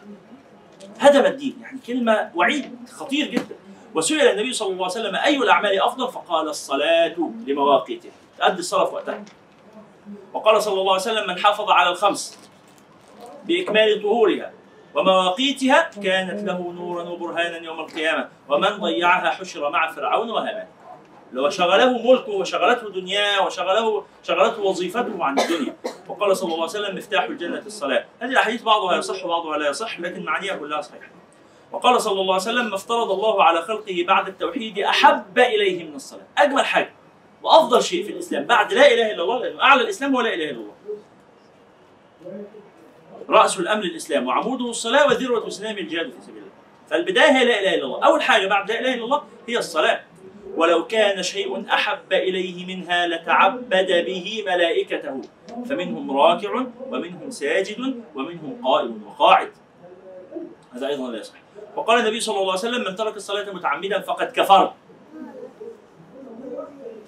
هدم الدين. يعني كلمة وعيد خطير جدا. وسئل النبي صلى الله عليه وسلم أي الأعمال أفضل؟ فقال الصلاة لمواقيتها تؤدي الصلاة في وقتها. وقال صلى الله عليه وسلم من حافظ على الخمس بإكمال طهورها ومواقيتها كانت له نورا وبرهانا يوم القيامة. ومن ضيعها حشر مع فرعون وهامان. لو شغله ملكه وشغلته دنياه وشغله شغلته وظيفته عن الدنيا. وقال صلى الله عليه وسلم مفتاح الجنة الصلاة. هذه الأحاديث بعضها يصح وبعضها لا يصح لكن معانيها كلها صحيحة. وقال صلى الله عليه وسلم ما افترض الله على خلقه بعد التوحيد أحب إليه من الصلاة. أجمل حاجة. وأفضل شيء في الإسلام بعد لا إله إلا الله لأنه أعلى الإسلام هو لا إله إلا الله. رأس الامر الإسلام وعموده الصلاة وذروة سنام الجهاد في سبيل الله. فالبداية هي لا إله إلا الله. أول حاجة بعد لا إله إلا الله هي الصلاة. ولو كان شيء أحب إليه منها لتعبد به ملائكته. فمنهم راكع ومنهم ساجد ومنهم قائم وقاعد. هذا أيضا لا يصح. وقال النبي صلى الله عليه وسلم من ترك الصلاة متعمدا فقد كفر.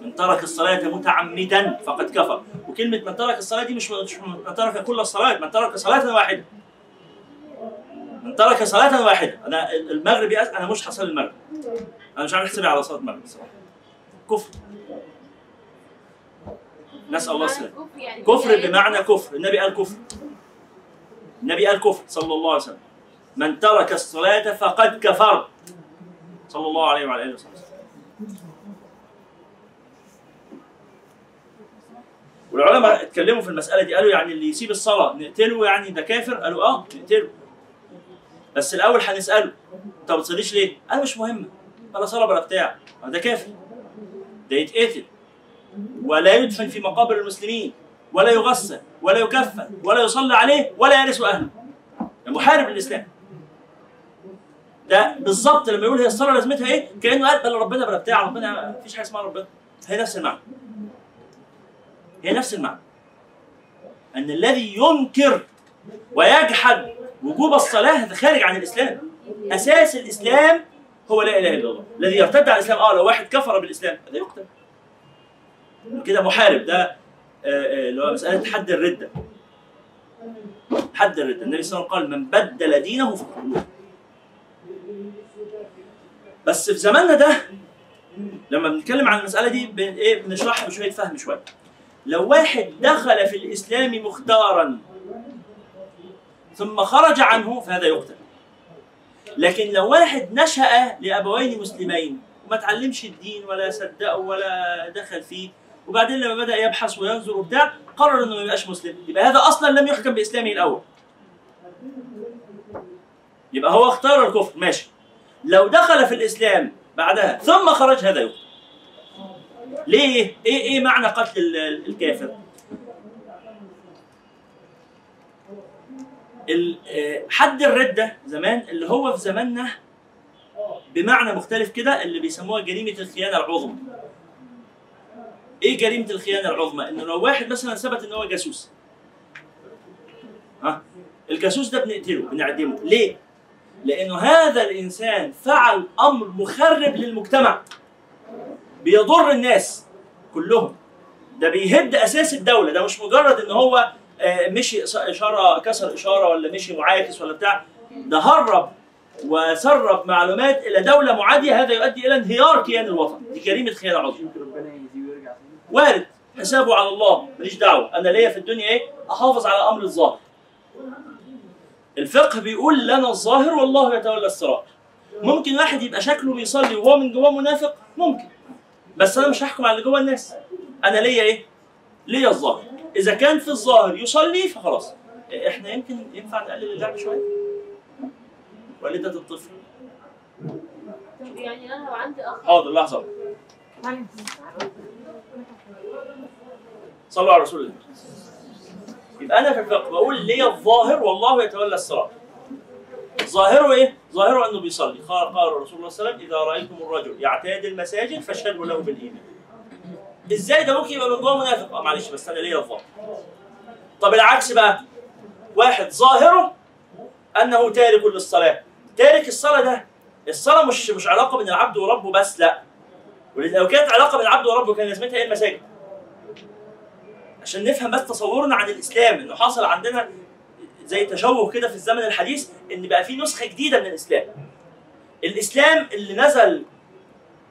من ترك الصلاة متعمدا فقد كفر. وكلمة من ترك الصلاة دي مش من ترك كل الصلاة من ترك صلاة واحدة. من ترك صلاة واحدة. أنا المغرب يأس... أنا مش حصل المغرب. أنا مش عارف أحسبها على صلاة المغرب الصراحة كفر. نسأل الله السلامة. يعني كفر بمعنى كفر. النبي قال كفر. النبي قال كفر صلى الله عليه وسلم. من ترك الصلاة فقد كفر. صلى الله عليه وعلى آله وسلم والعلماء اتكلموا في المسألة دي قالوا يعني اللي يسيب الصلاة نقتله يعني ده كافر؟ قالوا آه نقتله. بس الأول هنسأله أنت ما بتصليش ليه؟ قال مش مهم. بلا صلاة بلا بتاع. ده كافر. ده يتقتل. ولا يدفن في مقابر المسلمين ولا يغسل ولا يكفن ولا يصلى عليه ولا يرث أهله. ده محارب للإسلام. ده بالظبط لما يقول هي الصلاة لازمتها إيه؟ كأنه قال بلا ربنا بلا بتاع ربنا مفيش حاجة اسمها ربنا. هي نفس المعنى. هي نفس المعنى. أن الذي ينكر ويجحد وجوب الصلاة هذا خارج عن الإسلام أساس الإسلام هو لا إله إلا الله. الذي يرتد على الإسلام آه لو واحد كفر بالإسلام هذا يقتل. كده محارب ده آه، آه، اللي هو مسألة حد الردة. حد الردة. النبي صلى الله عليه وسلم قال من بدل دينه فاقتلوه بس في زماننا ده لما بنتكلم عن المسألة دي بن إيه بنشرحها بشوية فهم شوية. لو واحد دخل في الإسلام مختارا ثم خرج عنه فهذا يقتل. لكن لو واحد نشأ لأبوين مسلمين وما تعلمش الدين ولا صدقه ولا دخل فيه وبعدين لما بدأ يبحث وينظر وبتاع قرر إنه ما يبقاش مسلم. يبقى هذا أصلا لم يحكم بإسلامه الأول. يبقى هو اختار الكفر. ماشي. لو دخل في الإسلام بعدها ثم خرج هذا يقتل. ليه؟ إيه إيه معنى قتل ال- الكافر؟ ال- آه، حد الردة زمان اللي هو في زماننا بمعنى مختلف كده اللي بيسموها جريمة الخيانة العظمى. إيه جريمة الخيانة العظمى؟ إنه لو واحد مثلا ثبت إن هو جاسوس. ها؟ الجاسوس ده بنقتله بنعدمه. ليه؟ لأنه هذا الإنسان فعل أمر مخرب للمجتمع. بيضر الناس كلهم. ده بيهد أساس الدولة. ده مش مجرد إن هو آه، مشي إشارة كسر إشارة ولا مشي معاكس ولا بتاع. ده هرب وسرب معلومات إلى دولة معادية. هذا يؤدي إلى انهيار كيان الوطن. دي جريمه خيانه عظمى وارد حسابه على الله. ماليش دعوة. أنا ليا في الدنيا إيه؟ أحافظ على أمر الظاهر. الفقه بيقول لنا الظاهر والله يتولى السرائر ممكن واحد يبقى شكله بيصلي وهو من جواه منافق؟ ممكن. بس أنا مش هحكم على اللي جوه الناس. أنا ليا إيه؟ ليا الظاهر. إذا كان في الظاهر يصلي فخلاص. إحنا يمكن ينفع نقلل اللعب شوية؟ والدة الطفل طب يعني أنا لو عندي أخ. حاضر لحظة. صلوا على رسول الله. يبقى أنا في الفقه بقول لي الظاهر والله يتولى السرائر ظاهره إيه؟ ظاهره أنه بيصلي. قال قال الرسول صلى الله عليه وسلم إذا رأيتم الرجل يعتاد المساجد فاشهدوا له بالإيمان. إزاي ده ممكن يبقى من جوه منافق؟ آه معلش بس أنا ليا الظاهر. طب العكس بقى. واحد ظاهره أنه تارك للصلاة. تارك الصلاة ده الصلاة مش مش علاقة بين العبد وربه بس لا. ولو كانت علاقة بين العبد وربه كان لازمتها إيه؟ المساجد؟ عشان نفهم بس تصورنا عن الإسلام إنه حاصل عندنا زي تشوه كده في الزمن الحديث إن بقى في نسخة جديدة من الإسلام. الإسلام اللي نزل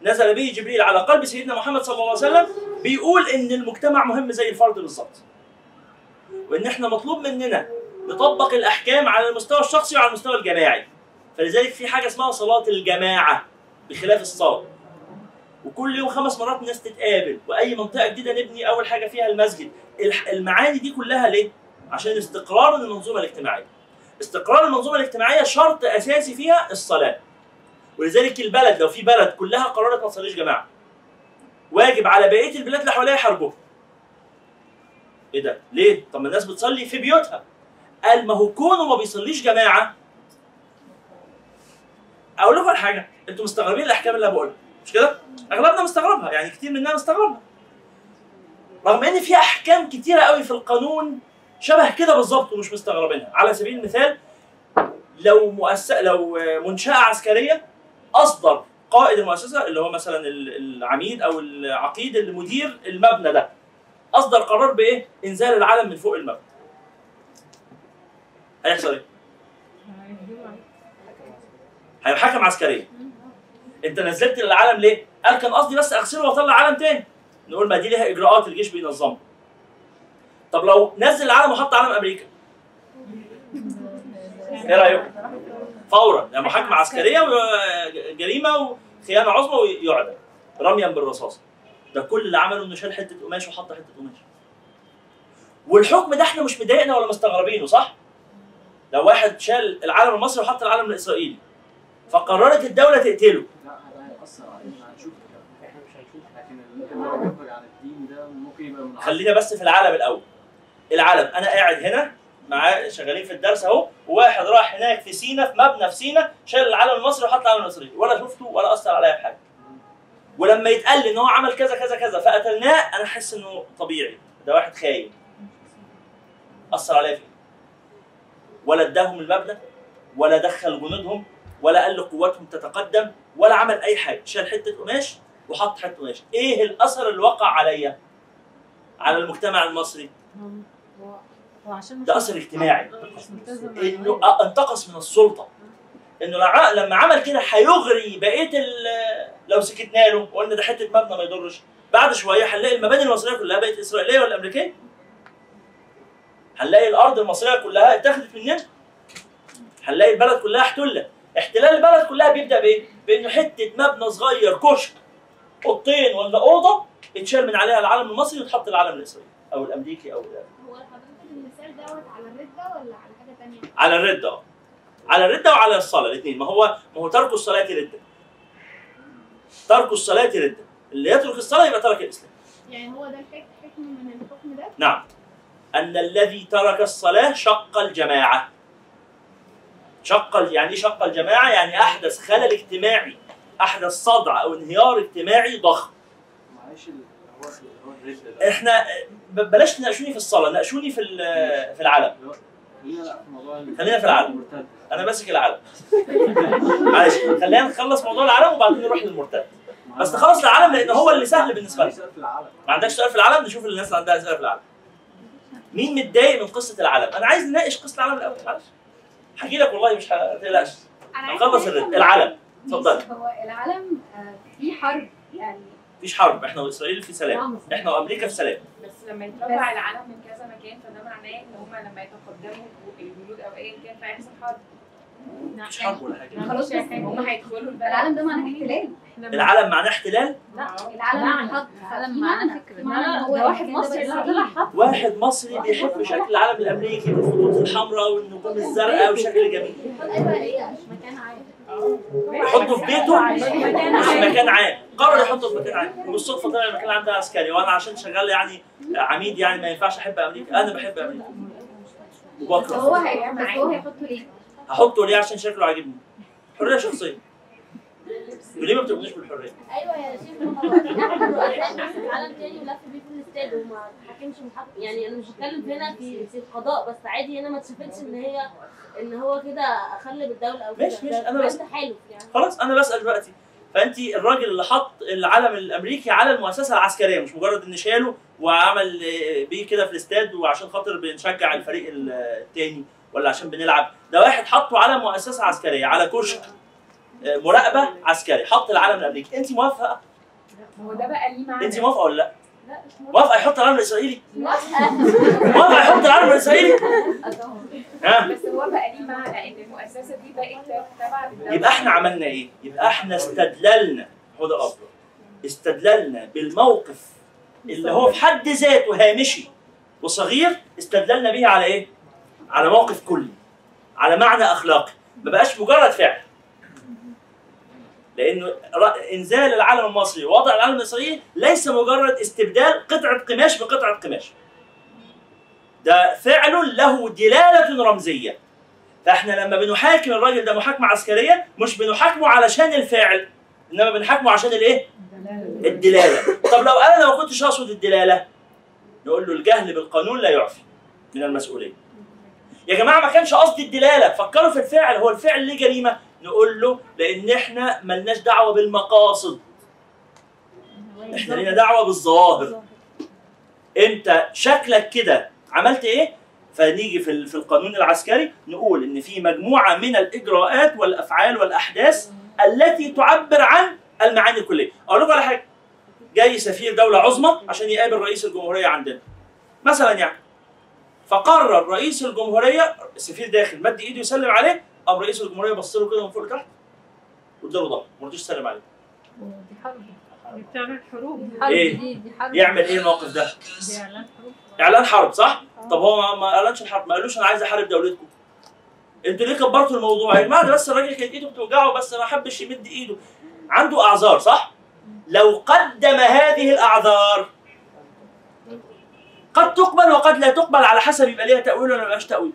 نزل به جبريل على قلب سيدنا محمد صلى الله عليه وسلم بيقول إن المجتمع مهم زي الفرد بالظبط. وإن إحنا مطلوب مننا نطبق الأحكام على المستوى الشخصي وعلى المستوى الجماعي. فلذلك في حاجة اسمها صلاة الجماعة بخلاف الصلاة. وكل يوم خمس مرات الناس تتقابل وأي منطقة جديدة نبني أول حاجة فيها المسجد المعاني دي كلها ليه عشان استقرار المنظومة الاجتماعية. استقرار المنظومة الاجتماعية شرط أساسي فيها الصلاة. ولذلك البلد لو في بلد كلها قررت ما تصليش جماعة واجب على بقية البلاد اللي حواليها يحاربوها. إيه ده؟ ليه؟ طب ما الناس بتصلي في بيوتها. قال ما هو كونه ما بيصليش جماعة. أقول لكم حاجة أنتوا مستغربين الأحكام اللي أنا بقولها. مش كده؟ أغلبنا مستغربها يعني كتير مننا مستغربها. رغم إن في أحكام كتيرة قوي في القانون شبه كده بالظبط ومش مستغربينها. على سبيل المثال لو مؤسسه لو منشأة عسكرية أصدر قائد المؤسسة اللي هو مثلا ال- العميد أو العقيد اللي مدير المبنى ده. أصدر قرار بإيه؟ إنزال العلم من فوق المبنى. هيحصل إيه؟ هيحاكم عسكريا. أنت نزلت العلم ليه؟ قال كان قصدي بس أغسله وأطلع علم تاني. نقول ما دي ليها إجراءات الجيش بينظمها. طب لو نزل العلم وحط علم أمريكا؟ إيه رايكم؟ فورا يعني محاكمه عسكرية وجريمه وخيانة عظمى ويعدم. رميا بالرصاص. ده كل اللي عمله إنه شال حتة قماش وحط حتة قماش. والحكم ده إحنا مش مضايقنا ولا مستغربينه صح؟ لو واحد شال العلم المصري وحط العلم الإسرائيلي فقررت الدولة تقتله. لا هيأثر علينا. هنشوف إحنا مش هنشوف لكن اللي الدين ده ممكن يبقى خلينا بس في العلم الأول. العلم أنا قاعد هنا معاه شغالين في الدرس أهو وواحد راح هناك في سينا في مبنى في سينا شال العلم المصري وحط العلم المصري. ولا شفته ولا أثر عليا بحاجة. ولما يتقال لي إن هو عمل كذا كذا كذا فقتلناه أنا احس إنه طبيعي. ده واحد خاين. أثر عليا في إيه؟ ولا اداهم المبنى ولا دخل جنودهم ولا قال لقواتهم تتقدم ولا عمل أي حاجة. شال حتة قماش وحط حتة قماش. إيه الأثر اللي وقع عليا؟ على المجتمع المصري هو هو عشان مش ده أثر اجتماعي. إنه انتقص من السلطة. إنه لما عمل كده هيغري بقية لو سكتنا له وقلنا ده حتة مبنى ما يضرش. بعد شوية هنلاقي المباني المصرية كلها بقت إسرائيلية ولا أمريكية؟ هنلاقي الأرض المصرية كلها اتاخدت مننا؟ هنلاقي البلد كلها احتلت. احتلال البلد كلها بيبدأ بإيه؟ بإنه حتة مبنى صغير كشك. أوضتين ولا أوضة اتشال من عليها العلم المصري وتحط العلم الإسرائيلي أو الأمريكي أو هو حضرتك دوت على الردة ولا على حاجة تانية؟ على الردة. على الردة وعلى الصلاة الاثنين. ما هو ما هو ترك الصلاة ردة ترك الصلاة ردة اللي يترك الصلاة يبقى ترك الإسلام. يعني هو ده الحك- حكم من الحكم ده؟ نعم. أن الذي ترك الصلاة شق الجماعة. شق يعني إيه شق الجماعة؟ يعني أحدث خلل اجتماعي أحدث صدع أو انهيار اجتماعي ضخم. معلش إحنا بلاش تناقشوني في الصلاة ناقشوني في ال- في العلم خلينا في العلم. أنا ماسك العلم معلش خلينا نخلص موضوع العلم وبعدين نروح للمرتد. بس نخلص العلم لأن هو اللي سهل بالنسبة سؤال العالم. ما عندكش سؤال في العلم نشوف الناس اللي عندها اسئله في العلم مين متضايق من قصة العلم أنا عايز نناقش قصة العلم الأول معلش. هحكي لك والله مش ه- ما تقلقش. نخلص الرد العلم اتفضل. هو العالم آه، في حرب يعني مفيش حرب إحنا وإسرائيل في سلام إحنا وأمريكا في سلام. بس لما يترفع العلم من كذا مكان فده معناه إن هم لما يتقدموا الجنود أو ايا كان فهيحصل حرب. مفيش حرب ولا حاجة. خلاص هم هيدخلوا العالم ده معناه احتلال. العلم معناه احتلال؟ العالم حط العالم معناه فكرة. معناه هو ده واحد المكان ده مصري إيه؟ طلع حط واحد مصري بيحب شكل العلم الأمريكي بالخطوط الحمراء والنجوم الزرقاء وشكل جميل. أيوه مش مكان يحطه في بيته مكان مش عام. مكان عام. قرر يحطه في مكان عام. وبالصدفه طلع المكان العام ده عسكري. وأنا عشان شغال يعني عميد يعني ما ينفعش أحب أمريكا. أنا بحب أمريكا. هو وبكره هي بس هو هيحطه ليه؟ هحطه ليه؟ عشان شكله عاجبني. حرية شخصية. وليه ما بتؤمنوش بالحرية؟ أيوه يا شيخ ما هو إحنا رؤساء ناس في عالم تاني ولف بيه في الاستاد وما تحكمش محكم يعني أنا مش بتكلم هنا في في القضاء بس عادي هنا ما اتشافتش إن هي إن هو كده أخلي بالدولة أو كده. ماشي، ماشي، ده أنا بس- تحالف يعني. خلاص أنا بسأل دلوقتي. فأنت الراجل اللي حط العلم الأمريكي على المؤسسة العسكرية مش مجرد إن شاله وعمل بيه كده في الاستاد وعشان خاطر بنشجع الفريق ال- التاني ولا عشان بنلعب. ده واحد حطه على مؤسسة عسكرية على كشك مراقبة عسكري حط العلم الأمريكي. أنت موافقة؟ هو ده بقى ليه معنى؟ أنت موافقة ولا لأ؟ مش موافقه يحط العلم الإسرائيلي؟ موافقه موافقه يحط العلم الإسرائيلي؟ ها؟ بس هو بقى ليه معنى إن المؤسسة دي بقت تبع يبقى إحنا عملنا إيه؟ يبقى إحنا استدللنا هو ده الأفضل استدللنا بالموقف اللي هو في حد ذاته هامشي وصغير استدللنا به على إيه؟ على موقف كلي على معنى أخلاقي. ما بقاش مجرد فعل. لأنه إنزال العلم المصري ووضع العلم الاسرائيلي ليس مجرد استبدال قطعة قماش بقطعة قماش. ده فعل له دلالة رمزية. فإحنا لما بنحاكم الراجل ده محاكمة عسكرية مش بنحاكمه علشان الفعل إنما بنحاكمه عشان الإيه؟ الدلالة. طب لو أنا ما كنتش أقصد الدلالة نقول له الجهل بالقانون لا يعفي من المسؤوليه يا جماعة ما كانش قصدي الدلالة فكروا في الفعل هو الفعل ليه جريمة؟ نقول له لأن إحنا ملناش دعوة بالمقاصد. إحنا لينا دعوة بالظواهر. انت شكلك كده عملت إيه؟ فنيجي في في القانون العسكري نقول ان في مجموعة من الإجراءات والأفعال والأحداث التي تعبر عن المعاني الكلية. أقول لكم على حاجة. جاي سفير دولة عظمى عشان يقابل رئيس الجمهورية عندنا. مثلا يعني. فقرر رئيس الجمهورية السفير داخل مد إيده يسلم عليه قام رئيس الجمهوريه بص له كده من فوق لتحت واداله ظهره ما رضيش يسلم عليه. دي حرب دي بتعمل حروب. حرب إيه؟ دي دي حرب يعمل إيه الموقف ده؟ دي إعلان حروب. إعلان حرب صح؟ طب هو ما- اعلنش الحرب؟ ما قالوش أنا عايز أحارب دولتكم. أنتوا ليه كبرتوا الموضوع؟ يا جماعة بس الراجل كانت إيده بتوجعه بس ما حبش يمد إيده. عنده أعذار صح؟ لو قدم هذه الأعذار قد تقبل وقد لا تقبل على حسب يبقى ليها تأويل ولا ما يبقاش تأويل.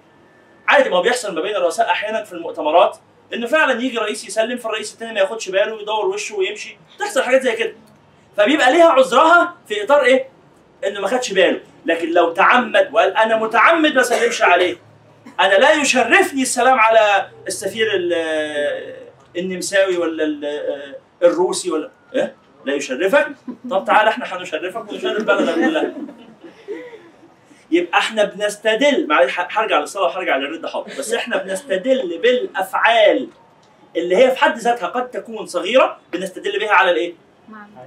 عادي ما بيحصل ما بين الرؤساء أحيانا في المؤتمرات انه فعلا يجي رئيس يسلم فالرئيس التاني ما ياخدش باله ويدور وشه ويمشي. تحصل حاجات زي كده. فبيبقى ليها عذرها في إطار إيه؟ إنه ما خدش باله. لكن لو تعمد وقال أنا متعمد ما اسلمش عليه. أنا لا يشرفني السلام على السفير ال- النمساوي ولا ال- الروسي ولا إيه؟ لا يشرفك. طب تعالى إحنا هنشرفك ونشرف بلدك كلها. يبقى إحنا بنستدل معلش هرجع للصلاة وهرجع للرد حاضر بس إحنا بنستدل بالأفعال اللي هي في حد ذاتها قد تكون صغيرة بنستدل بها على الإيه؟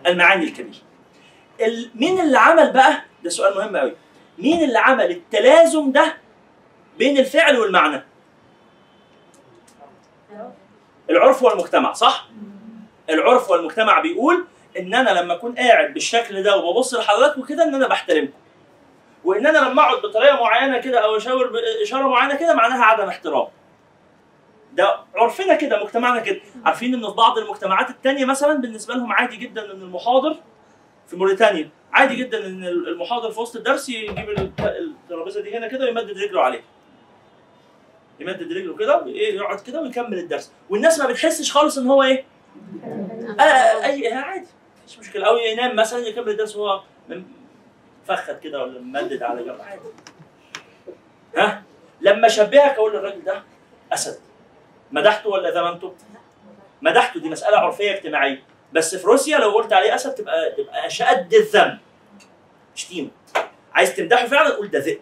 المعاني الكبيرة. ال- مين اللي عمل بقى؟ ده سؤال مهم قوي. مين اللي عمل التلازم ده بين الفعل والمعنى؟ العرف والمجتمع صح؟ العرف والمجتمع بيقول إن أنا لما أكون قاعد بالشكل ده وببص لحضراتكم كده إن أنا بحترمكم. وان أنا لما اقعد بطريقة معينة كده أو أشاور باشاره معينة كده معناها عدم احترام. ده عرفنا كده مجتمعنا كده. عارفين إن في بعض المجتمعات التانية مثلا بالنسبة لهم عادي جدا إن المحاضر في موريتانيا عادي جدا إن المحاضر في وسط الدرس يجيب الت- الترابيزة دي هنا كده ويمدد رجله عليها. يمدد رجله كده وايه يقعد كده ويكمل الدرس. والناس ما بتحسش خالص إن هو إيه؟ آه اي عادي مفيش مشكلة. أو ينام مثلا يكمل الدرس وهو مفخد كده ولا ممدد على جنب. عادي ها؟ لما شبهك أقول الراجل ده أسد. مدحته ولا ذممته؟ مدحته دي مسألة عرفية اجتماعية. بس في روسيا لو قلت عليه أسد تبقى تبقى أشد الذم شتيمه عايز تمدحه فعلا قول ده ذئب.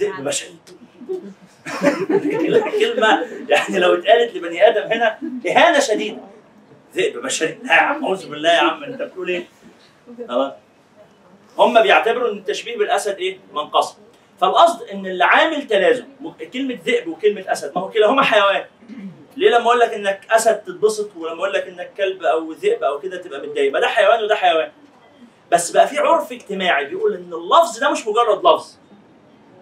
ذئب بشري. كلمة يعني لو اتقالت لبني آدم هنا إهانة شديدة. ذئب بشري. لا يا عم أعوذ بالله يا عم أنت بتقول إيه؟ خلاص. هم بيعتبروا إن التشبيه بالأسد إيه؟ منقصه فالقصد إن اللي عامل تلازم كلمة ذئب وكلمة أسد ما هو كلاهما حيوان. ليه لما أقول لك إنك أسد تتبسط ولما أقول لك إنك كلب أو ذئب أو كده تبقى متضايق؟ ما ده حيوان وده حيوان. بس بقى في عرف اجتماعي بيقول إن اللفظ ده مش مجرد لفظ.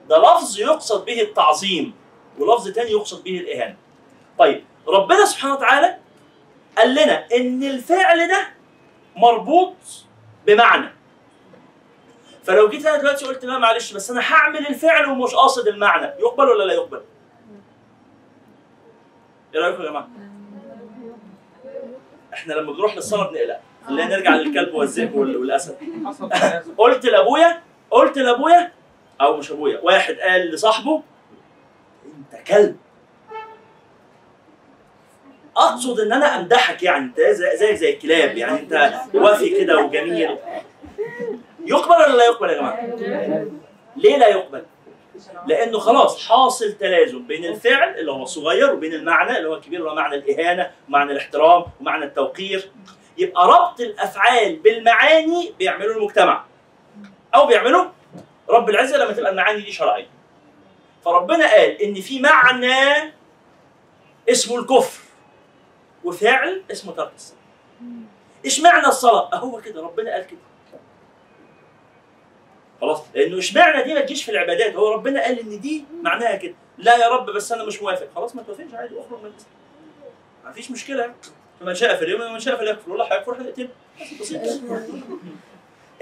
ده لفظ يقصد به التعظيم ولفظ تاني يقصد به الإهانة. طيب ربنا سبحانه وتعالى قال لنا إن الفعل ده مربوط بمعنى. فلو جيت أنا دلوقتي قلت لا معلش بس أنا هعمل الفعل ومش قاصد المعنى يقبل ولا لا يقبل؟ إيه رأيكم يا جماعة؟ إحنا لما بنروح للصلاة بنقلق خلينا نرجع للكلب والذئب وال- والأسد قلت لأبويا قلت لأبويا أو مش أبويا واحد قال لصاحبه أنت كلب أقصد إن أنا أمدحك يعني أنت زي, زي الكلاب يعني أنت وافي كده وجميل يقبل ولا لا يقبل يا جماعة؟ ليه لا يقبل؟ لأنه خلاص حاصل تلازم بين الفعل اللي هو الصغير وبين المعنى اللي هو الكبير اللي هو معنى الإهانة ومعنى الاحترام ومعنى التوقير. يبقى ربط الأفعال بالمعاني بيعملوا المجتمع. أو بيعملوا رب العزة لما تبقى المعاني دي شرعية. فربنا قال إن في معنى اسمه الكفر وفعل اسمه ترك الصلاة. إيش معنى الصلاة؟ أهو كده ربنا قال كده. خلاص؟ لأنه اشمعنى دي ما تجيش في العبادات؟ هو ربنا قال إن دي معناها كده. لا يا رب بس أنا مش موافق. خلاص ما توافقش عادي أخرج من الإسلام. ما فيش مشكلة. فمن شاء فليؤمن ومن شاء فليكفر. والله هيكفر بسيط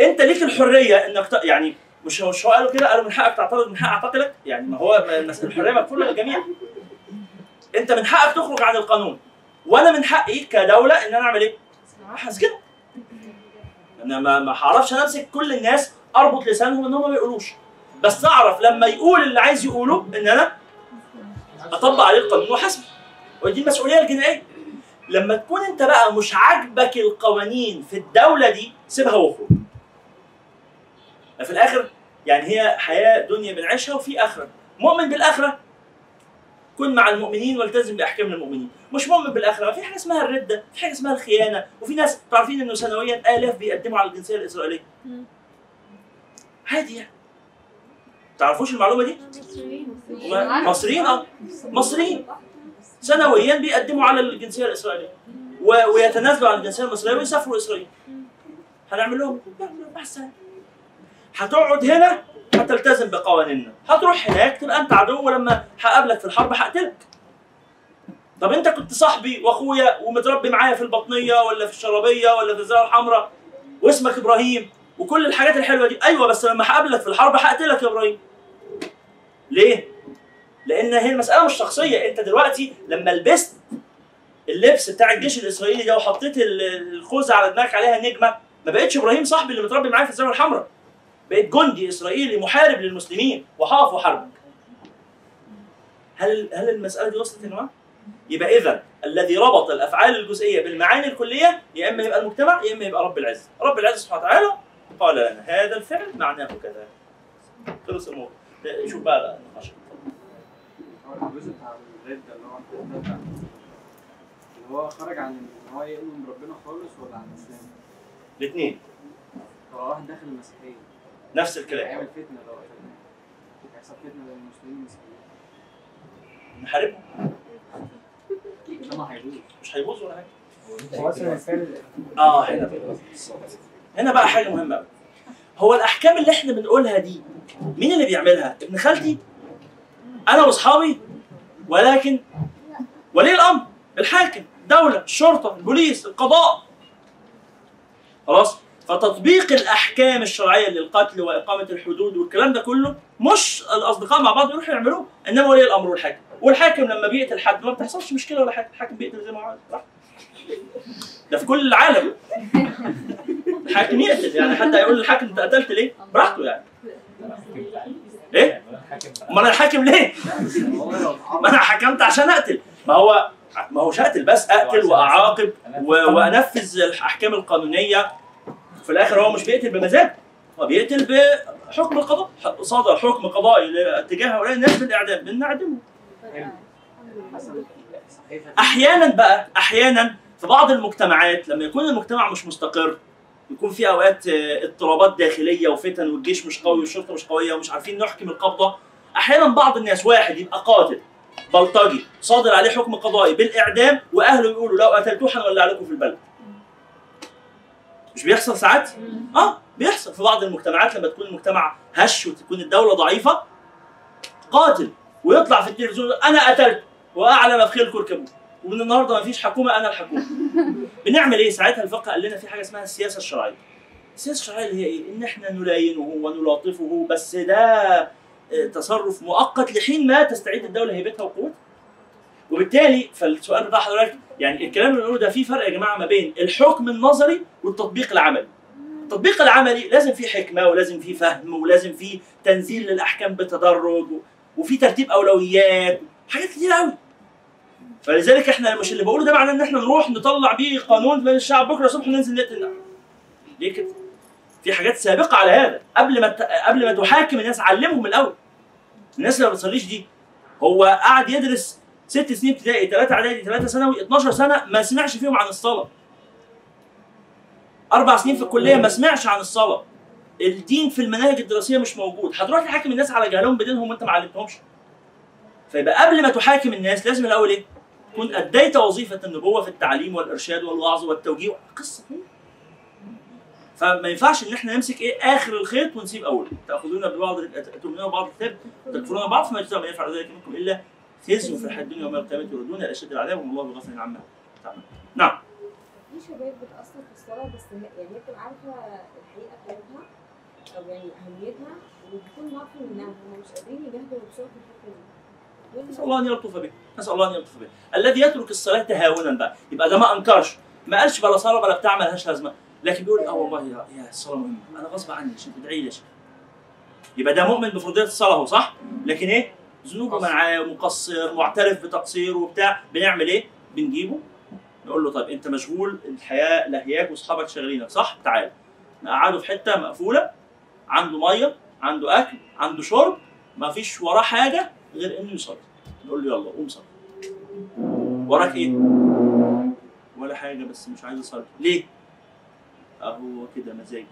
أنت ليك الحرية إنك ت... يعني مش هو مش هو قالوا كده؟ قالوا من حقك تعترض من حق أعتقلك؟ يعني ما هو الحرية مكفوله للجميع أنت من حقك تخرج عن القانون. وأنا من حقي كدولة إن أنا أعمل إيه؟ هسجنك أنا ما هعرفش أمسك كل الناس أربط لسانهم إن هم ما يقولوش. بس أعرف لما يقول اللي عايز يقوله إن أنا أطبق عليه القانون وحسب ودي المسؤولية الجنائية. لما تكون أنت بقى مش عاجبك القوانين في الدولة دي سيبها واخرج في الآخر يعني هي حياة دنيا بنعيشها وفي آخرة. مؤمن بالآخرة؟ كن مع المؤمنين والتزم بأحكام المؤمنين. مش مؤمن بالآخرة. في حاجة اسمها الردة في حاجة اسمها الخيانة. وفي ناس تعرفين إنه سنويا آلاف بيقدموا على الجنسية الإسرائيلية. عادي يعني. تعرفوش المعلومة دي؟ مصريين آه. مصريين. سنويا بيقدموا على الجنسية الإسرائيلية. ويتنازلوا عن الجنسية المصرية ويسافروا إسرائيل. هنعمل لهم احسن هتقعد هنا هتلتزم بقوانيننا. هتروح هناك تبقى أنت عدو ولما هقابلك في الحرب هقتلك. طب أنت كنت صاحبي وأخويا ومتربي معايا في البطنية ولا في الشرابية ولا في الزاويه الحمراء واسمك إبراهيم. وكل الحاجات الحلوة دي. أيوه بس لما هقابلك في الحرب هقتلك يا إبراهيم. ليه؟ لأن هي المساله مش شخصية. أنت دلوقتي لما لبست اللبس بتاع الجيش الإسرائيلي ده وحطيت ال- الخوذة على دماغك عليها نجمة ما بقتش إبراهيم صاحبي اللي متربي معايا في الزاويه الحمراء. بقيت جندي إسرائيلي محارب للمسلمين وهقف وحاربك هل هل المسألة دي وصلت يا؟ يبقى اذا الذي ربط الأفعال الجزئية بالمعاني الكلية يا إما يبقى المجتمع يا إما يبقى رب العزه، رب العزه سبحانه وتعالى قال لنا هذا الفعل معناه كذا. خلص الموضوع. شوف بقى النقاش. هو الجزء بتاع الرد اللي هو اللي هو خرج عن إن هو يؤمن بربنا خالص ولا عن الإسلام؟ الاثنين هو واحد داخل المسيحية نفس الكلام هيعمل فتنة لو هيحصل فتنة بين المسلمين والمسيحيين نحاربهم ده ما هيبوظ مش هيبوظ ولا حاجة. هو أصلا الفعل آه هنا بقى. هنا بقى حاجة مهمة هو الأحكام اللي إحنا بنقولها دي مين اللي بيعملها؟ ابن خالتي؟ أنا وأصحابي؟ ولكن ولي الأمر الحاكم الدولة الشرطة البوليس القضاء. خلاص؟ فتطبيق الأحكام الشرعية للقتل وإقامة الحدود والكلام ده كله مش الأصدقاء مع بعض يروحوا يعملوه إنما ولي الأمر والحاكم. والحاكم لما بيقتل حد ما بتحصلش مشكلة ولا حاجة الحاكم بيقتل زي ما هو. عايز. ده في كل العالم. الحاكم يقتل يعني حتى يقول للحاكم انت قتلت ليه؟ براحته يعني إيه؟ أمال أنا حاكم ليه؟ ما أنا حكمت عشان أقتل ما هو ما هوش اقتل بس أقتل وأعاقب وأنفذ الأحكام القانونية في الآخر هو مش بيقتل بمزاج هو بيقتل بحكم القضاء صدر حكم قضائي تجاه هؤلاء الناس بالإعدام بنعدمهم أحيانا بقى أحيانا في بعض المجتمعات لما يكون المجتمع مش مستقر يكون في أوقات آه، اضطرابات داخلية وفتن والجيش مش قوي والشرطة مش قوية ومش عارفين نحكم القبضة. أحيانا بعض الناس واحد يبقى قاتل بلطجي صادر عليه حكم قضائي بالإعدام وأهله يقولوا لو قتلتوه هنولع لكم في البلد. مش بيحصل ساعات؟ آه بيحصل. في بعض المجتمعات لما تكون المجتمع هش وتكون الدولة ضعيفة قاتل ويطلع في التلفزيون أنا قتلت واعلى مفخلكم اركبوه ومن النهارده ما فيش حكومة أنا الحكومة. بنعمل إيه؟ ساعتها الفقه قال لنا في حاجة اسمها السياسة الشرعية. السياسة الشرعية اللي هي إيه؟ إن إحنا نلاينه ونلاطفه بس ده آه، تصرف مؤقت لحين ما تستعيد الدولة هيبتها وقوتها. وبالتالي فالسؤال بتاع حضرتك يعني الكلام اللي بنقوله ده فيه فرق يا جماعة ما بين الحكم النظري والتطبيق العملي. التطبيق العملي لازم فيه حكمة ولازم فيه فهم ولازم فيه تنزيل للأحكام بتدرج وفي ترتيب أولويات حاجات كتير قوي فلذلك إحنا مش اللي بقوله ده معناه إن إحنا نروح نطلع بيه قانون من الشعب بكرة الصبح ننزل نقتل. ليه كده؟ في حاجات سابقة على هذا. قبل ما. قبل ما تحاكم الناس علمهم الأول. الناس اللي ما بتصليش دي. هو قاعد يدرس ست سنين ابتدائي ثلاثة إعدادي ثلاثة ثانوي 12 سنة ما سمعش فيهم عن الصلاة. أربع سنين في الكلية ما سمعش عن الصلاة. الدين في المناهج الدراسية مش موجود. هتروح تحاكم الناس على جهلهم بدينهم وأنت ما علمتهمش. فيبقى قبل ما تحاكم الناس لازم الأول إيه؟ تكون أديت وظيفة النبوة في التعليم والإرشاد والوعظ والتوجيه. كده. فما ينفعش إن إحنا نمسك إيه آخر الخيط ونسيب أوله. تأخذون ببعض تؤمنون ببعض الكتاب تكفرون بعض فما يجزى من يفعل ذلك منكم إلا خزي في الحياة الدنيا ويوم القيامه يردون إلى أشد العذاب والله بغفر عما تعمل نعم. في شباب بتأثر في الصلاة بس يعني هي بتبقى عارفة الحقيقة بتاعتها أو يعني أهميتها وبتكون معفن منها. هم مش قادرين يجاهدوا بسرعة في الحتة دي. نسأل الله أن يلطف به. نسأل الله أن يلطف به. الذي يترك الصلاة تهاونا بقى يبقى ده ما أنكرش. ما قالش بلا صلاة بلا بتاع ملهاش لازمة. لكن بيقول آه والله يا, يا الصلاه مهمة. أنا غصب عني عشان تدعي لي. يا شيخ يبقى ده مؤمن بفرضيه الصلاة هو صح؟ لكن إيه؟ ذنوبه معاه مقصر معترف بتقصيره وبتاع. بنعمل إيه؟ بنجيبه. نقول له طيب أنت مشغول الحياة لهياك وأصحابك شاغلينك صح؟ تعال. نقعده في حتة مقفولة. عنده مية عنده أكل عنده شرب. ما فيش وراه حاجة. غير إنه يصلي. نقول له يلا قوم صلي. وراك إيه ولا حاجة بس مش عايز أصلي. ليه؟ أهو كده مزاج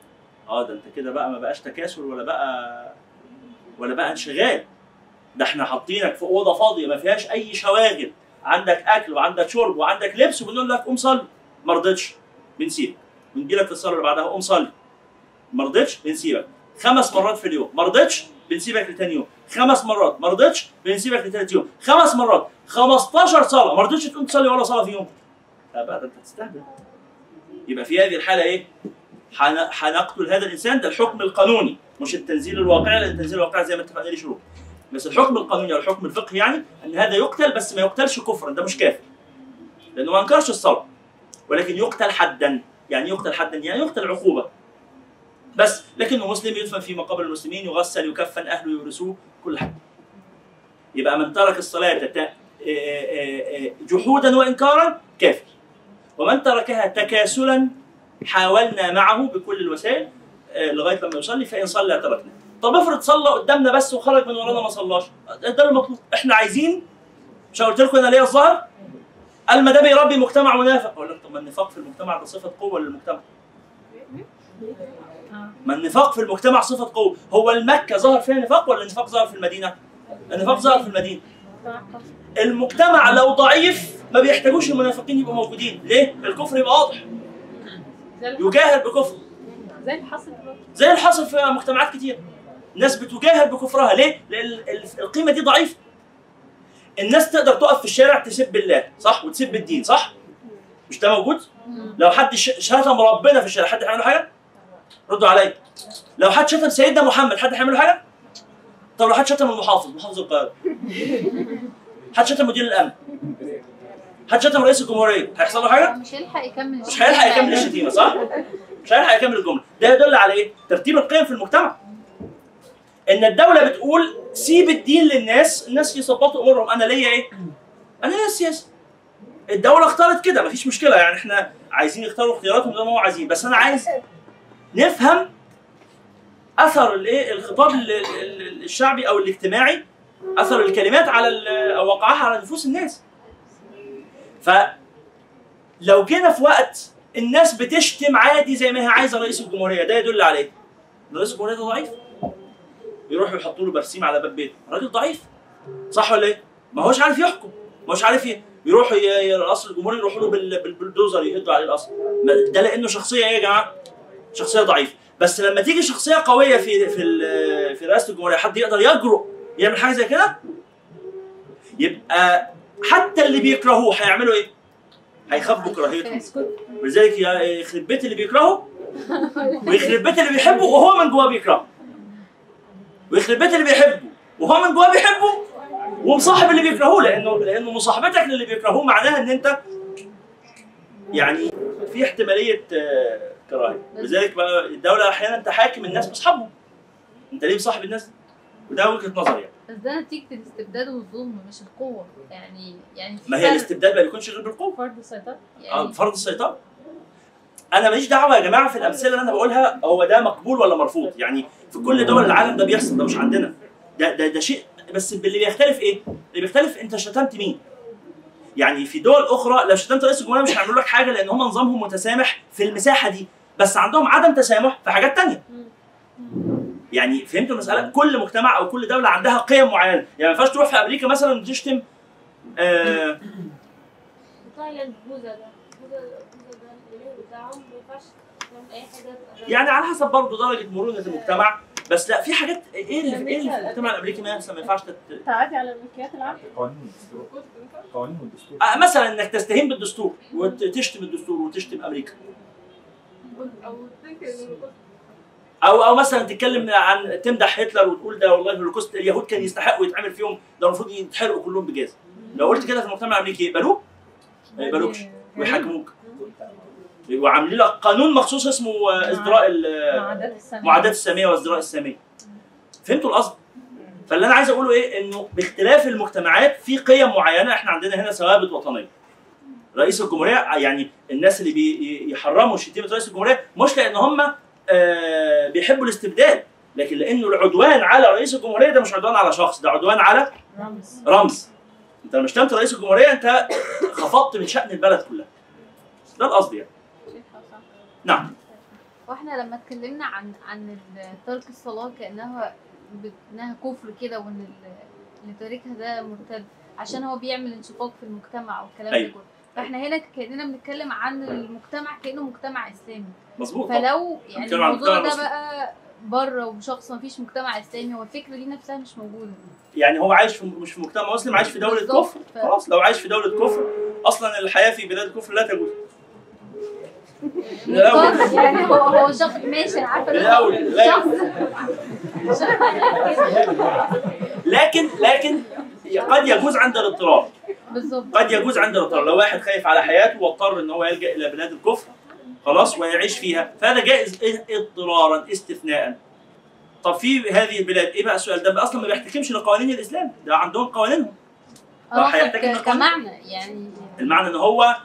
آه ده أنت كده بقى ما بقاش تكاسل ولا بقى ولا بقى انشغال. ده إحنا حاطينك في أوضة فاضية ما فيهاش أي شواغل عندك أكل وعندك شرب وعندك لبس وبنقول لك قوم صلي. ما رضيتش. بنسيبك. بنجي لك في الصلاة اللي بعدها قوم صلي. ما رضيتش؟ بنسيبك. خمس مرات في اليوم. ما رضيتش؟ بنسيبك لتاني يوم. خمس مرات. ما رضيتش؟ بنسيبك لتالت يوم. خمس مرات. 15 صلاة. ما رضيتش تقوم تصلي ولا صلاة في يوم. لا بقى ده انت تستهبل يبقى في هذه الحالة إيه؟ هنقتل هذا الإنسان. ده الحكم القانوني. مش التنزيل الواقعي لأن التنزيل الواقعي زي ما اتفقنا ليه شروط. بس الحكم القانوني أو الحكم الفقهي يعني إن هذا يقتل بس ما يقتلش كفرا. ده مش كافر. لأنه ما أنكرش الصلاة. ولكن يقتل حدا. يعني يقتل حدا؟ يعني يقتل عقوبة. بس لكنه مسلم يدفن في مقابر المسلمين يغسل يكفن أهله يورثوه كل حاجة. يبقى من ترك الصلاة ت- آه، آه، آه، جحودا وإنكارا كافر. ومن تركها تكاسلا حاولنا معه بكل الوسائل لغاية لما يصلي فإن صلى تركنا. طب افرض صلى قدامنا بس وخرج من ورانا ما صلاش. ده المطلوب. إحنا عايزين مش قلت لكم أنا ليا الظاهر؟ قال ما ده بيربي مجتمع منافق. أقول لك طب ما النفاق في المجتمع ده صفة قوة للمجتمع. ما النفاق في المجتمع صفة قوة. هو المكة ظهر فيها نفاق ولا النفاق ظهر في المدينة؟ النفاق ظهر في المدينة. المجتمع لو ضعيف ما بيحتاجوش المنافقين يبقوا موجودين. ليه؟ الكفر يبقى واضح. يجاهر بكفر. زي اللي زي اللي في مجتمعات كتير. ناس بتجاهر بكفرها. ليه؟ لأن ال- ال- القيمة دي ضعيفة. الناس تقدر تقف في الشارع تسب الله صح؟ وتسب الدين صح؟ مش ده موجود؟ لو حد شتم ربنا في الشارع حد هيعمل حاجة؟ ردوا عليا لو حد شتم سيدنا محمد حد هيعمل له حاجة؟ طب لو حد شتم المحافظ محافظ القاهرة. حد شتم مدير الأمن. حد شتم رئيس الجمهورية. هيحصل له حاجة؟ مش هيلحق يكمل مش هيلحق يكمل الشتيمة صح؟ مش هيلحق يكمل الجملة، ده يدل على إيه؟ ترتيب القيم في المجتمع. إن الدولة بتقول سيب الدين للناس الناس يظبطوا أمورهم. أنا ليا إيه؟ أنا ليا السياسة. الدولة اختارت كده مفيش مشكلة. يعني إحنا عايزين يختاروا اختياراتهم زي ما هم عايزين. بس أنا عايز نفهم أثر الإيه؟ الخطاب ال- ال- ال- الشعبي أو الاجتماعي أثر الكلمات على أو وقعها على نفوس الناس. فلو جينا في وقت الناس بتشتم عادي زي ما هي عايزة رئيس الجمهورية ده يدل على إيه؟ رئيس الجمهورية ده ضعيف. يروحوا يحطوا له برسيم على باب بيته. راجل ضعيف. صح ولا إيه؟ ما هوش عارف يحكم. ما هوش عارف ي- يروحوا القصر الجمهوري يروحوا له بال- بالبلدوزر يهدوا عليه القصر ده لأنه شخصية إيه يا جماعة؟ شخصية ضعيفة. بس لما تيجي شخصية قوية في في في رئاسة الجمهورية حد يقدر يجرؤ يعمل حاجة زي كده؟ يبقى حتى اللي بيكرهوه هيعملوا إيه؟ هيخبوا كراهيتهم ولذلك يخرب بيت اللي بيكرهه ويخرب بيت اللي بيحبه وهو من جواه بيكرهه. ويخرب بيت اللي بيحبه وهو من جواه بيحبه ومصاحب اللي بيكرهوه لأنه لأنه مصاحبتك للي بيكرهوه معناها إن أنت يعني في احتمالية آه، كراهية. لذلك بقى الدولة أحيانا تحاكم الناس بأصحابهم. أنت ليه مصاحب الناس؟ وده وجهة نظري يعني. بس ده نتيجة الاستبداد والظلم مش القوة. يعني يعني ما هي. الاستبداد ما بيكونش غير بالقوة. فرض السيطرة. آه يعني فرض السيطرة. أنا ماليش دعوة يا جماعة في الأمثلة اللي أنا بقولها هو ده مقبول ولا مرفوض؟ يعني في كل دول العالم ده بيحصل ده مش عندنا. ده ده ده شيء بس اللي بيختلف إيه؟ اللي بيختلف أنت شتمت مين؟ يعني في دول أخرى لو شتمت رئيس الجمهورية مش هيعملوا لك حاجة لأن هم نظامهم متسامح في المساحة دي. بس عندهم عدم تسامح في حاجات تانية. يعني فهمتوا المسألة؟ كل مجتمع أو كل دولة عندها قيم معينة. يعني ما ينفعش تروح في أمريكا مثلا وتشتم آه تايلاند بوزا ده. بوزا بوزا ده الاله بتاعهم. ما ينفعش تعمل أي حاجة. يعني على حسب برضه درجة مرونة المجتمع. بس لا في حاجات إيه اللي في إيه اللي في المجتمع الأمريكي ما ينفعش تت... تعدي على الملكيات العامة. قوانين والدستور قوانين والدستور آه مثلا إنك تستهين بالدستور وتشتم الدستور وتشتم أمريكا. أو أو مثلا تتكلم عن تمدح هتلر وتقول ده والله الهولوكوست اليهود كان يستحقوا يتعمل فيهم ده المفروض يتحرقوا كلهم بجاز. لو قلت كده في المجتمع الامريكي يقبلوه؟ ما يقبلوش ويحاكموك. وعاملين لك قانون مخصوص اسمه ازدراء معادات السامية. وازدراء السامية. فهمتوا القصد؟ فاللي أنا عايز أقوله إيه؟ إنه باختلاف المجتمعات في قيم معينة إحنا عندنا هنا ثوابت وطنية. رئيس الجمهورية يعني الناس اللي بيحرموا شتيمة رئيس الجمهورية مش لأن هم آه، بيحبوا الاستبداد لكن لأنه العدوان على رئيس الجمهورية ده مش عدوان على شخص ده عدوان على رمز. رمز. أنت لما شتمت رئيس الجمهورية أنت خفضت من شأن البلد كلها. ده القصد يعني. نعم. وإحنا لما اتكلمنا عن عن ترك الصلاة كأنها ب- إنها كفر كده وإن ال- اللي تاركها ده مرتد عشان هو بيعمل انشقاق في المجتمع والكلام أيوة. ده كله. فاحنا هنا كأننا بنتكلم عن المجتمع كأنه مجتمع إسلامي مظبوط. فلو يعني الموضوع ده. بقى بره وشخص ما فيش مجتمع إسلامي هو الفكرة دي نفسها مش موجودة يعني هو عايش في مش في مجتمع مسلم عايش في دولة. كفر خلاص لو عايش في دولة كفر أصلا الحياة في بلاد الكفر لا تجوز الأول يعني هو هو شخص ماشي الأول، هو لا. شخص لكن لكن قد يجوز عند الاضطرار بالظبط. قد يجوز عند الاضطرار لو واحد خايف على حياته واضطر إن هو يلجأ إلى بلاد الكفر خلاص ويعيش فيها فهذا جائز اضطرارا استثناء طب في هذه البلاد إيه بقى السؤال ده؟ أصلا ما بيحتكمش لقوانين الإسلام. ده عندهم قوانينهم. أه هيحتكم لقوانين. كمعنى يعني. المعنى إن هو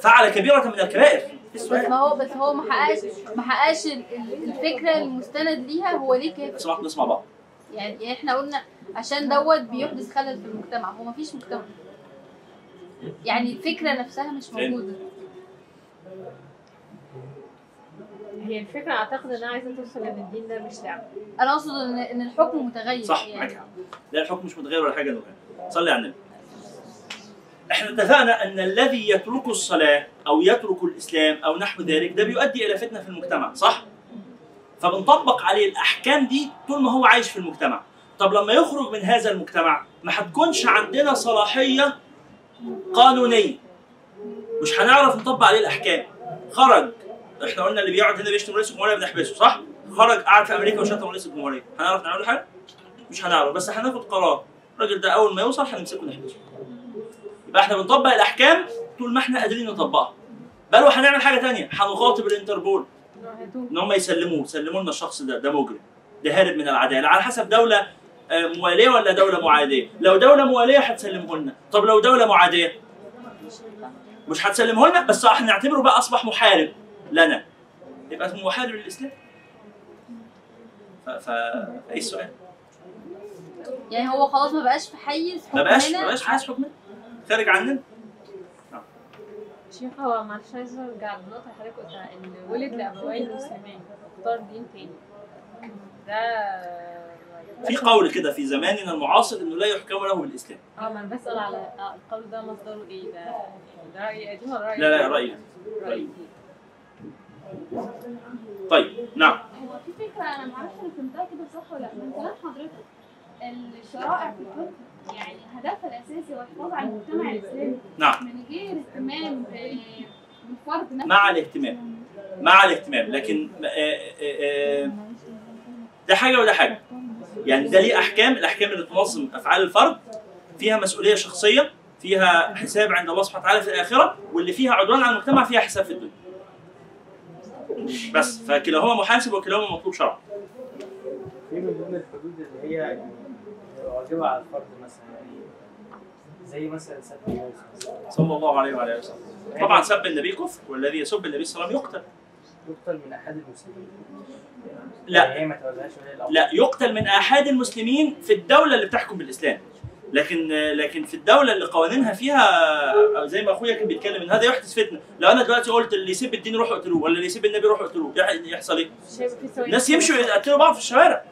فعل كبيرة من الكبائر. بس ما هو بس هو ما حققش ما حققش ال- ال- الفكرة المستند ليها هو ليه كافر؟ اسمع نسمع بعض. يعني يعني إحنا قلنا عشان دوت بيحدث خلل في المجتمع هو ما فيش مجتمع. يعني الفكرة نفسها مش. موجودة. هي الفكرة أعتقد إنها عايزة توصل إن الدين ده مش لعبة أنا أقصد ان إن الحكم متغير صح يعني. لا الحكم مش متغير ولا حاجة نوع صلي على النبي. إحنا اتفقنا إن الذي يترك الصلاة أو يترك الإسلام أو نحو ذلك ده بيؤدي إلى فتنة في المجتمع صح؟ فبنطبق عليه الأحكام دي طول ما هو عايش في المجتمع. طب لما يخرج من هذا المجتمع ما هتكونش عندنا صلاحية قانونية. مش هنعرف نطبق عليه الأحكام. خرج. إحنا قلنا اللي بيقعد هنا بيشتم رئيس الجمهوريه بنحبسه صح؟ خرج قعد في أمريكا وشتم رئيس الجمهوريه هنعرف نعمل حاجة؟ مش هنعرف. بس هناخد قرار. الراجل ده أول ما يوصل هنمسكه نحبسه يبقى إحنا بنطبق الأحكام طول ما إحنا قادرين نطبقها. بل وهنعمل حاجة تانية. هنخاطب الإنتربول. إن هم يسلموه سلموا لنا الشخص ده ده مجرم ده هارب من العدالة. على حسب دولة آه، مواليه ولا دولة معادية. لو دولة مواليه هتسلمه لنا. طب لو دولة معادية؟ مش هتسلمه لنا؟ بس إحنا نعتبره بقى أصبح محارب لنا. يبقى اسمه محارب للإسلام؟ ف... ف... إيه السؤال؟ يعني هو خلاص ما بقاش في حيز ما بقاش حكمنا؟ ما بقاش في حيز حكمنا؟ خارج عننا؟ شيخ هو معلش عايزة ارجع للنقطة اللي حضرتك قلتها إن ولد لأبوين مسلمين اختار دين تاني. ده في قول كده في زماننا المعاصر إنه لا يحكم له بالاسلام آه ما أنا بسأل على آه، القول ده مصدره إيه؟ ده ده رأي قديم ولا رأي لا لا؟ رأيي. رأي جديد. طيب نعم. هو في فكرة أنا معرفش أنا فهمتها كده صح ولا لأ من كلام حضرتك الشرائع في الفقه يعني هدفها الأساسي هو الحفاظ على المجتمع الإسلامي. نعم. من غير اهتمام بالفرد نفسه. مع الاهتمام. مع الاهتمام. لكن آه، آه، آه، ده حاجة وده حاجة. يعني ده ليه أحكام. الأحكام اللي تنظم أفعال الفرد. فيها مسؤولية شخصية. فيها حساب عند الله سبحانه وتعالى في الآخرة. واللي فيها عدوان على المجتمع فيها حساب في الدنيا. بس. فكلاهما محاسب وكلاهما مطلوب شرعا. في من ضمن الحدود اللي هي يعني واجبة على الفرد مثلا يعني زي مثلا سب مثلا صلى الله عليه وعلى آله وسلم. طبعا سب النبي كفر والذي يسب النبي صلى الله عليه وسلم يقتل. يقتل من أحد المسلمين. لا. يعني هي ما تولهاش ولي الامر لا يقتل من أحد المسلمين في الدولة اللي بتحكم بالإسلام. لكن لكن في الدولة اللي قوانينها فيها زي ما أخويا كان بيتكلم إن هذا يحدث فتنة. لو أنا دلوقتي قلت اللي يسب الدين روحوا اقتلوه ولا اللي يسب النبي روحوا اقتلوه يح- يحصل إيه؟ الناس يمشوا يقتلوا بعض في الشوارع.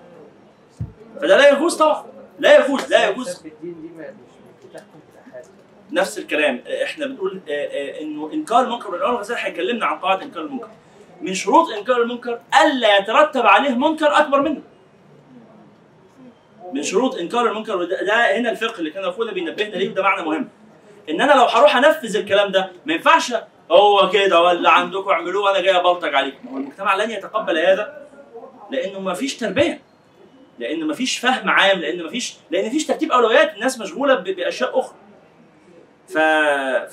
فده لا يجوز طبعا. لا يجوز لا يجوز. نفس الكلام. إحنا بنقول آه، آه، إنه إنكار المنكر والامام الغزالي هيكلمنا عن قواعد إنكار المنكر. من شروط إنكار المنكر ألا يترتب عليه منكر أكبر منه. من شروط إنكار المنكر وده ده هنا الفقه اللي كان أخونا بينبهنا ليه وده معنى مهم. إن أنا لو هروح أنفذ الكلام ده ما ينفعش هو كده ولا عندكم اعملوه وأنا جاي أبلطج عليكم. هو المجتمع لن يتقبل هذا لأنه ما فيش تربية. لأن ما فيش فهم عام لأن ما فيش لأن فيش ترتيب اولويات الناس مشغوله باشياء أخرى. ف...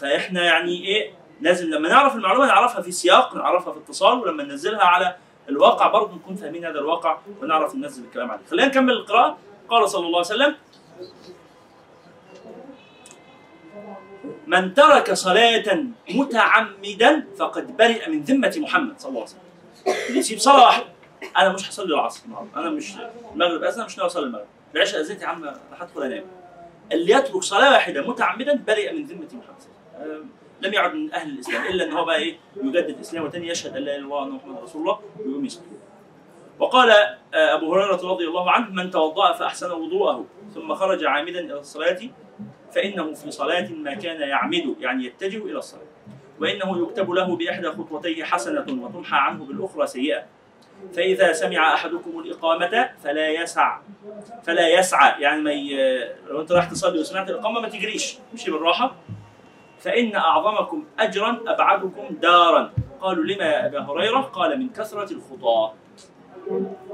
فاحنا يعني إيه لازم لما نعرف المعلومة نعرفها في سياق نعرفها في اتصال ولما ننزلها على الواقع برضه نكون فاهمين هذا الواقع ونعرف ننزل الكلام عليه. خلينا نكمل القراءة. قال صلى الله عليه وسلم من ترك صلاة متعمدا فقد برئ من ذمة محمد صلى الله عليه وسلم. يسيب صلاة واحدة أنا مش هصلي العصر النهارده، أنا مش المغرب أذن مش ناوي أصلي المغرب. العشاء أذنت يا عم أنا هدخل أنام. اللي يترك صلاة واحدة متعمدا برئ من ذمة محمد. آه، لم يعد من أهل الإسلام إلا أن هو بقى إيه يجدد إسلامه تاني يشهد أن لا إله إلا الله وأن محمد رسول الله ويقوم يصلي. وقال آه، أبو هريرة رضي الله عنه من توضأ فأحسن وضوءه ثم خرج عامدا إلى الصلاة فإنه في صلاة ما كان يعمد يعني يتجه إلى الصلاة وإنه يكتب له بإحدى خطوتيه حسنة وتمحى عنه بالأخرى سيئة فإذا سمع أحدكم الإقامة فلا يسع. فلا يسعى يعني ما ي... لو أنت رايح تصلي وسمعت الإقامة ما تجريش. امشي بالراحة. فإن أعظمكم أجرا أبعدكم دارا. قالوا لما يا أبا هريرة؟ قال من كثرة الخطى.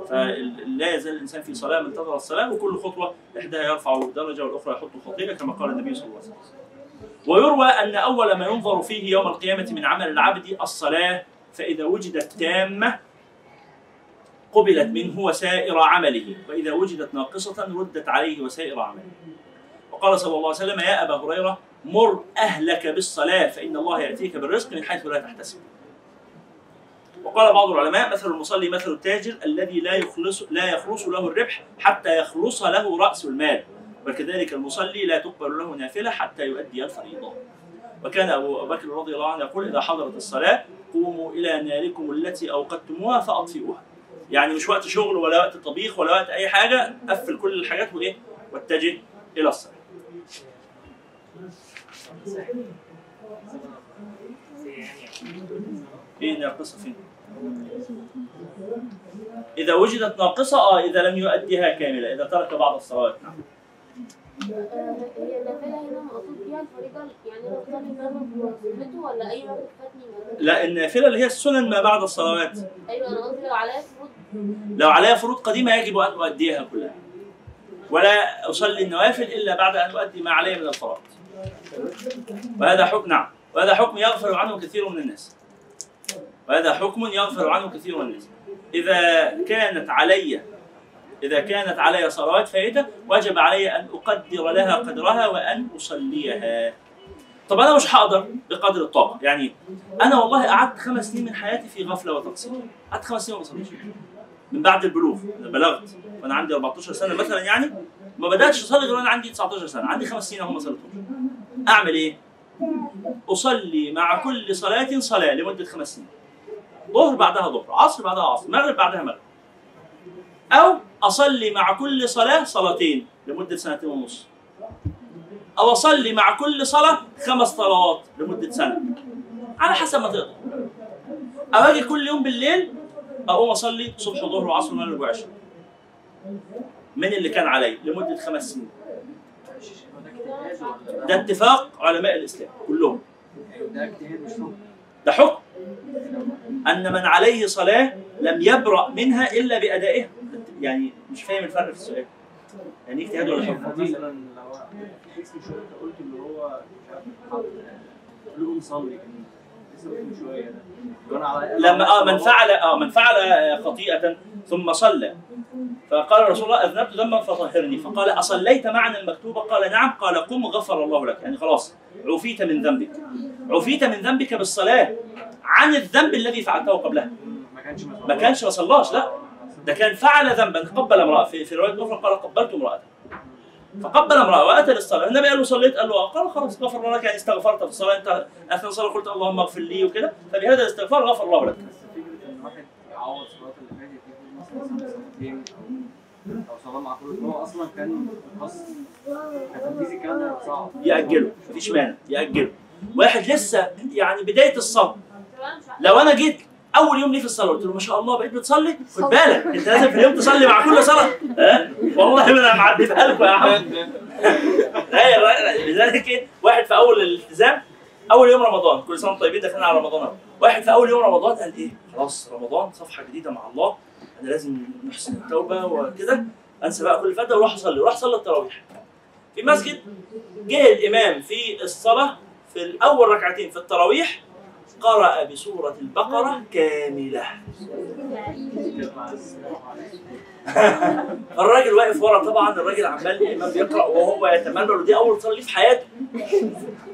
فلا يزال الإنسان في صلاة من انتظر الصلاة وكل خطوة إحداها يرفع درجة والأخرى يحط خطيئة كما قال النبي صلى الله عليه وسلم. ويروى أن أول ما ينظر فيه يوم القيامة من عمل العبد الصلاة فإذا وجدت تامة قبلت منه وسائر عمله وإذا وجدت ناقصة ردت عليه وسائر عمله. وقال صلى الله عليه وسلم يا أبا هريرة مر أهلك بالصلاة فإن الله يأتيك بالرزق من حيث لا تحتسب. وقال بعض العلماء مثل المصلي مثل التاجر الذي لا يخلص لا يخلص له الربح حتى يخلص له رأس المال وكذلك المصلي لا تقبل له نافلة حتى يؤدي الفريضة وكان أبو بكر رضي الله عنه يقول إذا حضرت الصلاة قوموا إلى ناركم التي أوقدتموها فأطفئوها يعني مش وقت شغل ولا وقت طبيخ ولا وقت أي حاجة قفل كل الحاجات وإيه؟ وأتجه إلى الصلاة. إيه ناقصة فين؟ إذا وجدت ناقصة آه إذا لم يؤديها كاملة إذا ترك بعض الصلوات. نعم. لا النافلة اللي هي السنن ما بعد الصلوات. أيوه أنا قصدي لو عليا فروض لو عليها فروض قديمة يجب أن أؤديها كلها. ولا أصلي النوافل إلا بعد أن أؤدي ما علي من الفرائض. وهذا حكم نعم. وهذا حكم يغفر عنه كثير من الناس. وهذا حكم يغفر عنه كثير من الناس. إذا كانت علي إذا كانت علي صلوات فائتة وجب علي أن أقدر لها قدرها وأن أصليها. طب أنا مش هقدر بقدر الطاقة. يعني أنا والله قعدت خمس سنين من حياتي في غفلة وتقصير. قعدت خمس سنين ما بصليش من بعد البلوغ أنا بلغت. وأنا عندي 14 سنة مثلا يعني ما بدأتش أصلي غير وأنا عندي 19 سنة. عندي خمس سنين أهو ما صليتوش. أعمل إيه؟ أصلي مع كل صلاة صلاة لمدة خمس سنين. ظهر بعدها ظهر عصر بعدها عصر مغرب بعدها مغرب. أو أصلي مع كل صلاة صلاتين لمدة سنتين ونص. أو أصلي مع كل صلاة خمس صلوات لمدة سنة. على حسب ما تقدر. أو أجي كل يوم بالليل أقوم أصلي صبح وظهر وعصر ومغرب وعشاء من اللي كان علي لمدة خمس سنين. ده اتفاق علماء الإسلام كلهم. ده حكم أن من عليه صلاة لم يبرأ منها إلا بأدائها. يعني مش فاهم الفرق في السؤال. يعني إيه اجتهاد ولا يعني حكم مثلا لو حس من شوية أنت قلت اللي هو مش عارف أنا على لما آه من فعل آه من فعل خطيئة ثم صلى. فقال رسول الله أذنبت ذنبا فطهرني. فقال أصليت معنا المكتوبه قال نعم. قال قم غفر الله لك. يعني خلاص عفيت من ذنبك. عفيت من ذنبك بالصلاة عن الذنب الذي فعلته قبلها. ما كانش ما كانش ما صلاش لا. ده كان فعل ذنبا قبل امرأة. في في رواية أخرى قال قبلت امراه فقبل امرأة وأتى للصلاة. النبي قال له صليت؟ قال له آه. قال خلاص غفر الله لك. يعني استغفرت في الصلاة. أنت اثناء الصلاه قلت اللهم اغفر لي وكده. فبهذا الاستغفار غفر الله لك يعوض اللي فاتت مثلا أو صلاه مع كل هو أصلا كان خاص كتنفيذ الكلام ده صعب يأجله. مفيش مانع. يأجله. واحد لسه يعني بداية الصلاه لو أنا جيت أول يوم ليه في الصلاة. قلت له ما شاء الله بقيت بتصلي؟ خد بالك أنت لازم في اليوم تصلي مع كل صلاة. ها؟ والله ما أنا معديها لكم يا عم. أيوة، لذلك إيه؟ واحد في أول الالتزام أول يوم رمضان. كل سنة طيبين داخلين على رمضان. واحد في أول يوم رمضان قال إيه؟ خلاص رمضان صفحة جديدة مع الله. أنا لازم نحسن التوبة وكده. أنسى بقى كل فات وأروح أصلي. وراح صلى التراويح. في مسجد جه الإمام في الصلاة في الأول ركعتين في التراويح. قرأ بسورة البقرة كاملة. الراجل واقف ورا طبعا الراجل عمال الإمام بيقرا وهو يتمنى له دي أول صلاه في حياته.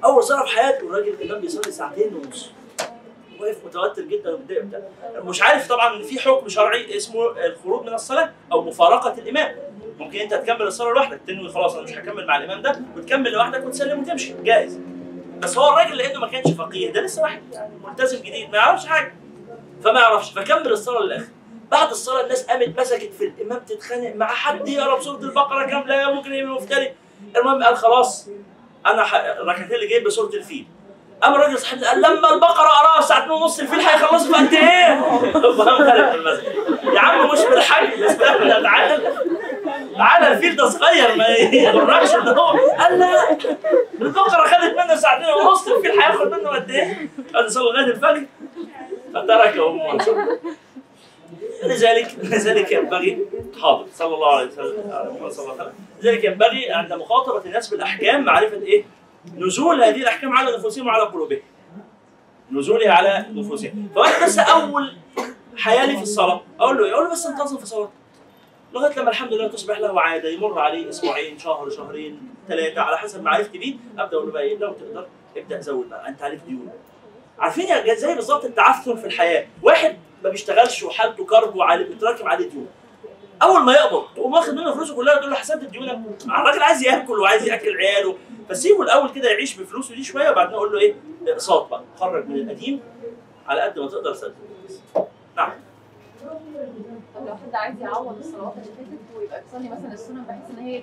أول صلاة في حياته والراجل الإمام بيصلي ساعتين ونص. واقف متوتر جدا. مش عارف طبعا إن في حكم شرعي اسمه الخروج من الصلاة أو مفارقة الإمام. ممكن أنت تكمل الصلاة لوحدك تنوي خلاص أنا مش هكمل مع الإمام ده وتكمل لوحدك وتسلم وتمشي. جائز بس هو الراجل لأنه ما كانش فقيه ده لسه واحد يعني ملتزم جديد ما يعرفش حاجة. فما يعرفش فكمل الصلاة للآخر. بعد الصلاة الناس قامت مسكت في الإمام تتخانق مع حد يقرا بسوره البقرة كاملة يا ممكن يبقى مفتري. المهم قال خلاص أنا الركعتين اللي جايين بسورة الفيل. قام الراجل صاحبنا قال لما البقرة قراها في ساعتين ونص الفيل هيخلصوا في قد إيه؟ يا عم مش بالحج استنى تعالى تعالى الفيل ده صغير ما يغركش إن هو قال لا البقره خدت منه ساعتين ونص الفيل هياخد منه قد إيه؟ قال صلى لغاية الفجر فتركه امه لذلك لذلك ينبغي حاضر صلى الله عليه وسلم الله لذلك ينبغي عند مخاطبة الناس بالأحكام معرفة إيه؟ نزول هذه الأحكام على نفوسهم وعلى قلوبهم. نزولها على نفوسهم، فواحد بس أول حياة لي في الصلاة أقول له إيه؟ أقول له بس انتظم في صلاتك. لغاية لما الحمد لله تصبح له عادة يمر عليه أسبوعين شهر شهرين ثلاثة على حسب معرفتي بيه أبدأ أقول له بقى إيه؟ لو تقدر ابدأ زود بقى أنت عليك ديون. عارفين يا زي بالظبط التعثر في الحياة، واحد ما بيشتغلش وحالته كرب وعليه بيتراكم عليه ديون. أول ما يقبض تقوم واخد منه فلوسه كلها تقول له حسبت ديونك الراجل عايز ياكل وعايز ياكل عياله. فسيبه الأول كده يعيش بفلوسه دي شوية وبعدين أقول له إيه؟ اقساط بقى. خرج من القديم على قد ما تقدر سدد نعم. طب لو حد عايز يعوض الصلوات اللي فاتت ويبقى بيصلي مثلا السنن بحيث إن هي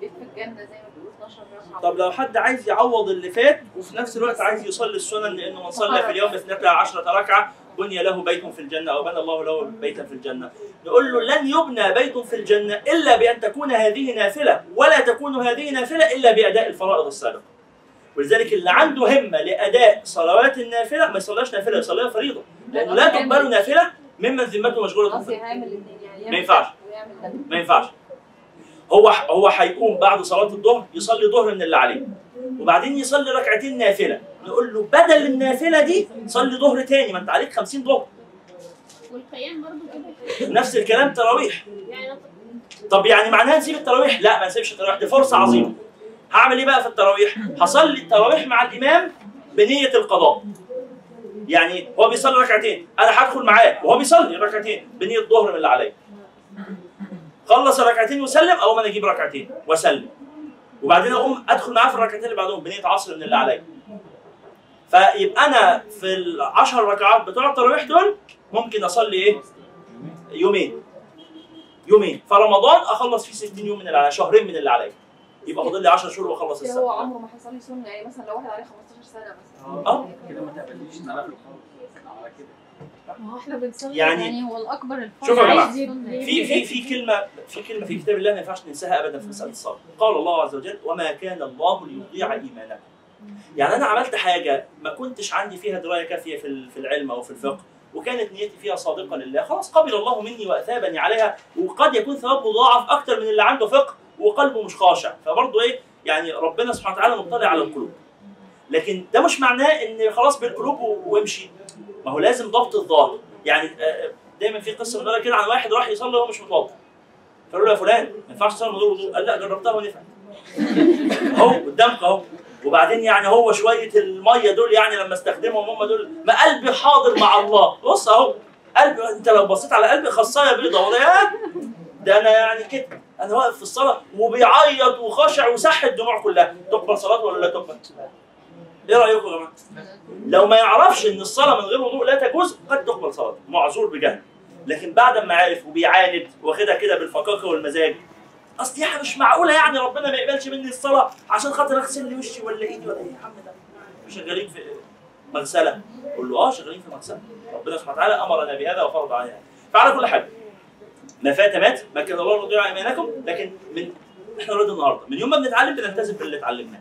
في الجنة زي ما بيقولوا 12 ركعه طب لو حد عايز يعوض اللي فات وفي نفس الوقت عايز يصلي السنن لأنه من صلى في اليوم 12 ركعة بني له بيت في الجنة أو بنى الله له بيتا في الجنة. نقول له لن يبنى بيت في الجنة إلا بأن تكون هذه نافلة ولا تكون هذه نافلة إلا بأداء الفرائض السابقة. ولذلك اللي عنده همة لأداء صلوات النافلة ما يصليش نافلة يصليها فريضة. لأنه لا تقبل نافلة ممن ذمته مشغوله قصدي هيعمل الاثنين يعني ما ينفعش. ما ينفعش هو هو هيقوم بعد صلاة الظهر يصلي ظهر من اللي عليه وبعدين يصلي ركعتين نافلة نقول له بدل النافلة دي صلي ظهر تاني ما انت عليك 50 ظهر والقيام برضو كده نفس الكلام تراويح يعني طب يعني معناها نسيب التراويح؟ لا ما نسيبش التراويح دي فرصة عظيمة. هعمل إيه بقى في التراويح؟ هصلي التراويح مع الإمام بنية القضاء. يعني هو بيصلي ركعتين أنا هدخل معاه وهو بيصلي ركعتين بنية الظهر من اللي عليا. خلص الركعتين وسلم أقوم أنا أجيب ركعتين وأسلم. وبعدين أقوم أدخل معاه في الركعتين اللي بعدهم بنية عصر من اللي عليا. فيبقى أنا في العشر ركعات بتوع التراويح دول ممكن أصلي إيه؟ يومين يومين فرمضان أخلص فيه 60 يوم من اللي عليا شهرين من اللي عليا يبقى فاضل لي 10 شهور وأخلص السنة هو عمره ما هيصلي سنه يعني مثلا لو واحد عليه 15 سنه مثلا آه. كده ما تقبليش النوافل خالص. على كده. ما هو إحنا بنصلي يعني- يعني, هو الأكبر الفرق شوفوا يا جماعة. في في في كلمه في كلمة في كتاب الله ما ينفعش ننساها ابدا في مسألة الصلاه قال الله عز وجل وما كان الله ليضيع إيمانكم. يعني أنا عملت حاجة ما كنتش عندي فيها دراية كافية في ال- في العلم أو في الفقه وكانت نيتي فيها صادقة لله. خلاص قبل الله مني وأثابني عليها وقد يكون ثواب مضاعف أكتر من اللي عنده فقه وقلبه مش خاشع. فبرضه إيه؟ يعني ربنا سبحانه وتعالى مطلع على القلوب. لكن ده مش معناه إن خلاص بالقلوب وامشي. ما هو لازم ضبط الظاهر. يعني آه، دايما في قصة بنقولها كده عن واحد راح يصلي وهو مش متوضا فقالوا له يا فلان ما ينفعش تصلي من غير وضوء. قال لا جربتها ونفعت. أهو قدامك أهو. وبعدين يعني هو شوية المية دول يعني لما استخدمهم هم دول ما قلبي حاضر مع الله. بص أهو قلبي أنت لو بصيت على قلبي خصايه يا ده أنا يعني كده. أنا واقف في الصلاة وبيعيط وخاشع وسح الدموع كلها. تقبل صلاته ولا لا تقبل؟ إيه رأيكم يا جماعة؟ لو ما يعرفش إن الصلاة من غير وضوء لا تجوز قد تقبل صلاته. معذور بجهل لكن بعد ما عرف وبيعاند واخدها كده بالفقاقة والمزاج أصل يعني مش معقولة يعني ربنا ما يقبلش مني الصلاة عشان خاطر أغسل لي وشي ولا إيدي ولا إيه يا عم ده شغالين في مغسلة. قول له آه شغالين في مغسلة. ربنا سبحانه وتعالى أمرنا بهذا وفرض علينا. فعلى كل حال ما فات مات ما كان الله يضيع ايمانكم لكن من إحنا لغايه النهارده. من يوم ما بنتعلم بنلتزم باللي اتعلمناه.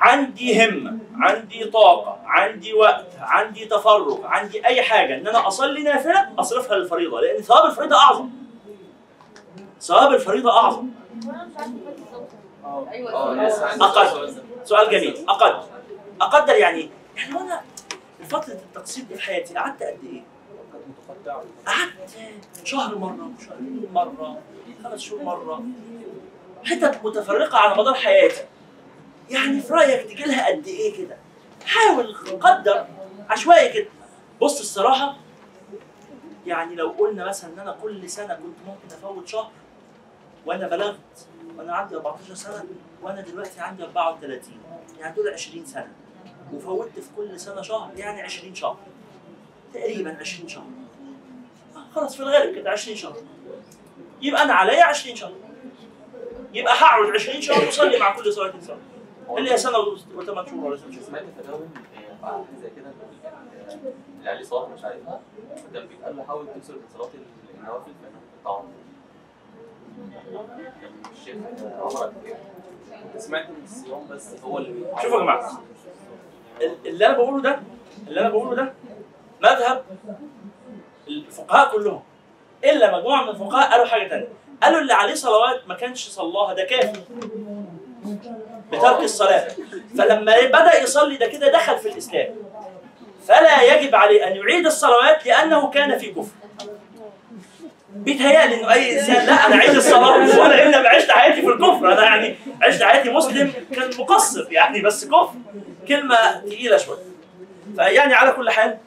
عندي همه عندي طاقة عندي وقت عندي تفرغ عندي أي حاجة إن أنا أصلي نافلة أصرفها للفريضة لأن ثواب الفريضة أعظم. ثواب الفريضة أعظم. أيوه. أقل سؤال جميل. أقل أقدر يعني إيه؟ يعني وأنا فترة التقسيم دي في حياتي قعدت قد إيه؟ قعدت شهر مرة شهرين مرة خمس شهور مرة. حتت متفرقة على مدار حياتي. يعني في رأيك تجي لها قد إيه كده؟ حاول قدر عشوائي كده. بص الصراحة يعني لو قلنا مثلا إن أنا كل سنة كنت ممكن أفوت شهر وأنا بلغت وأنا عندي 14 سنة وأنا دلوقتي عندي 34 يعني دول 20 سنة. وفوتت في كل سنة شهر يعني 20 شهر. تقريبا 20 شهر. آه، خلاص في الغالب كده 20 شهر. يبقى أنا عليا 20 شهر. يبقى هقعد 20 شهر وأصلي مع كل صلاة صلاه اللي هي سنة وثمان شهور ولا ست شهور سمعت تداول حاجة زي كده آه، اللي عليه صلاه مش عارفها كان بيتقال له حاول تكسر من صلاة النوافل فإنه الطعام الشيخ عمر سمعت إن الصيام بس هو اللي. شوفوا يا جماعة ال- اللي أنا بقوله ده اللي أنا بقوله ده مذهب الفقهاء كلهم. إلا مجموعة من الفقهاء قالوا حاجة ثانية قالوا اللي عليه صلوات ما كانش صلاها ده كافر بترك الصلاة. فلما بدأ يصلي ده كده دخل في الإسلام. فلا يجب عليه أن يعيد الصلوات لأنه كان في كفر. بيتهيألي إنه أي إنسان لا أنا عيد الصلاة وأنا انما عشت حياتي في الكفر. أنا يعني عشت حياتي مسلم كان مقصر يعني بس كفر. كلمة تقيلة شوية. فيعني على كل حال.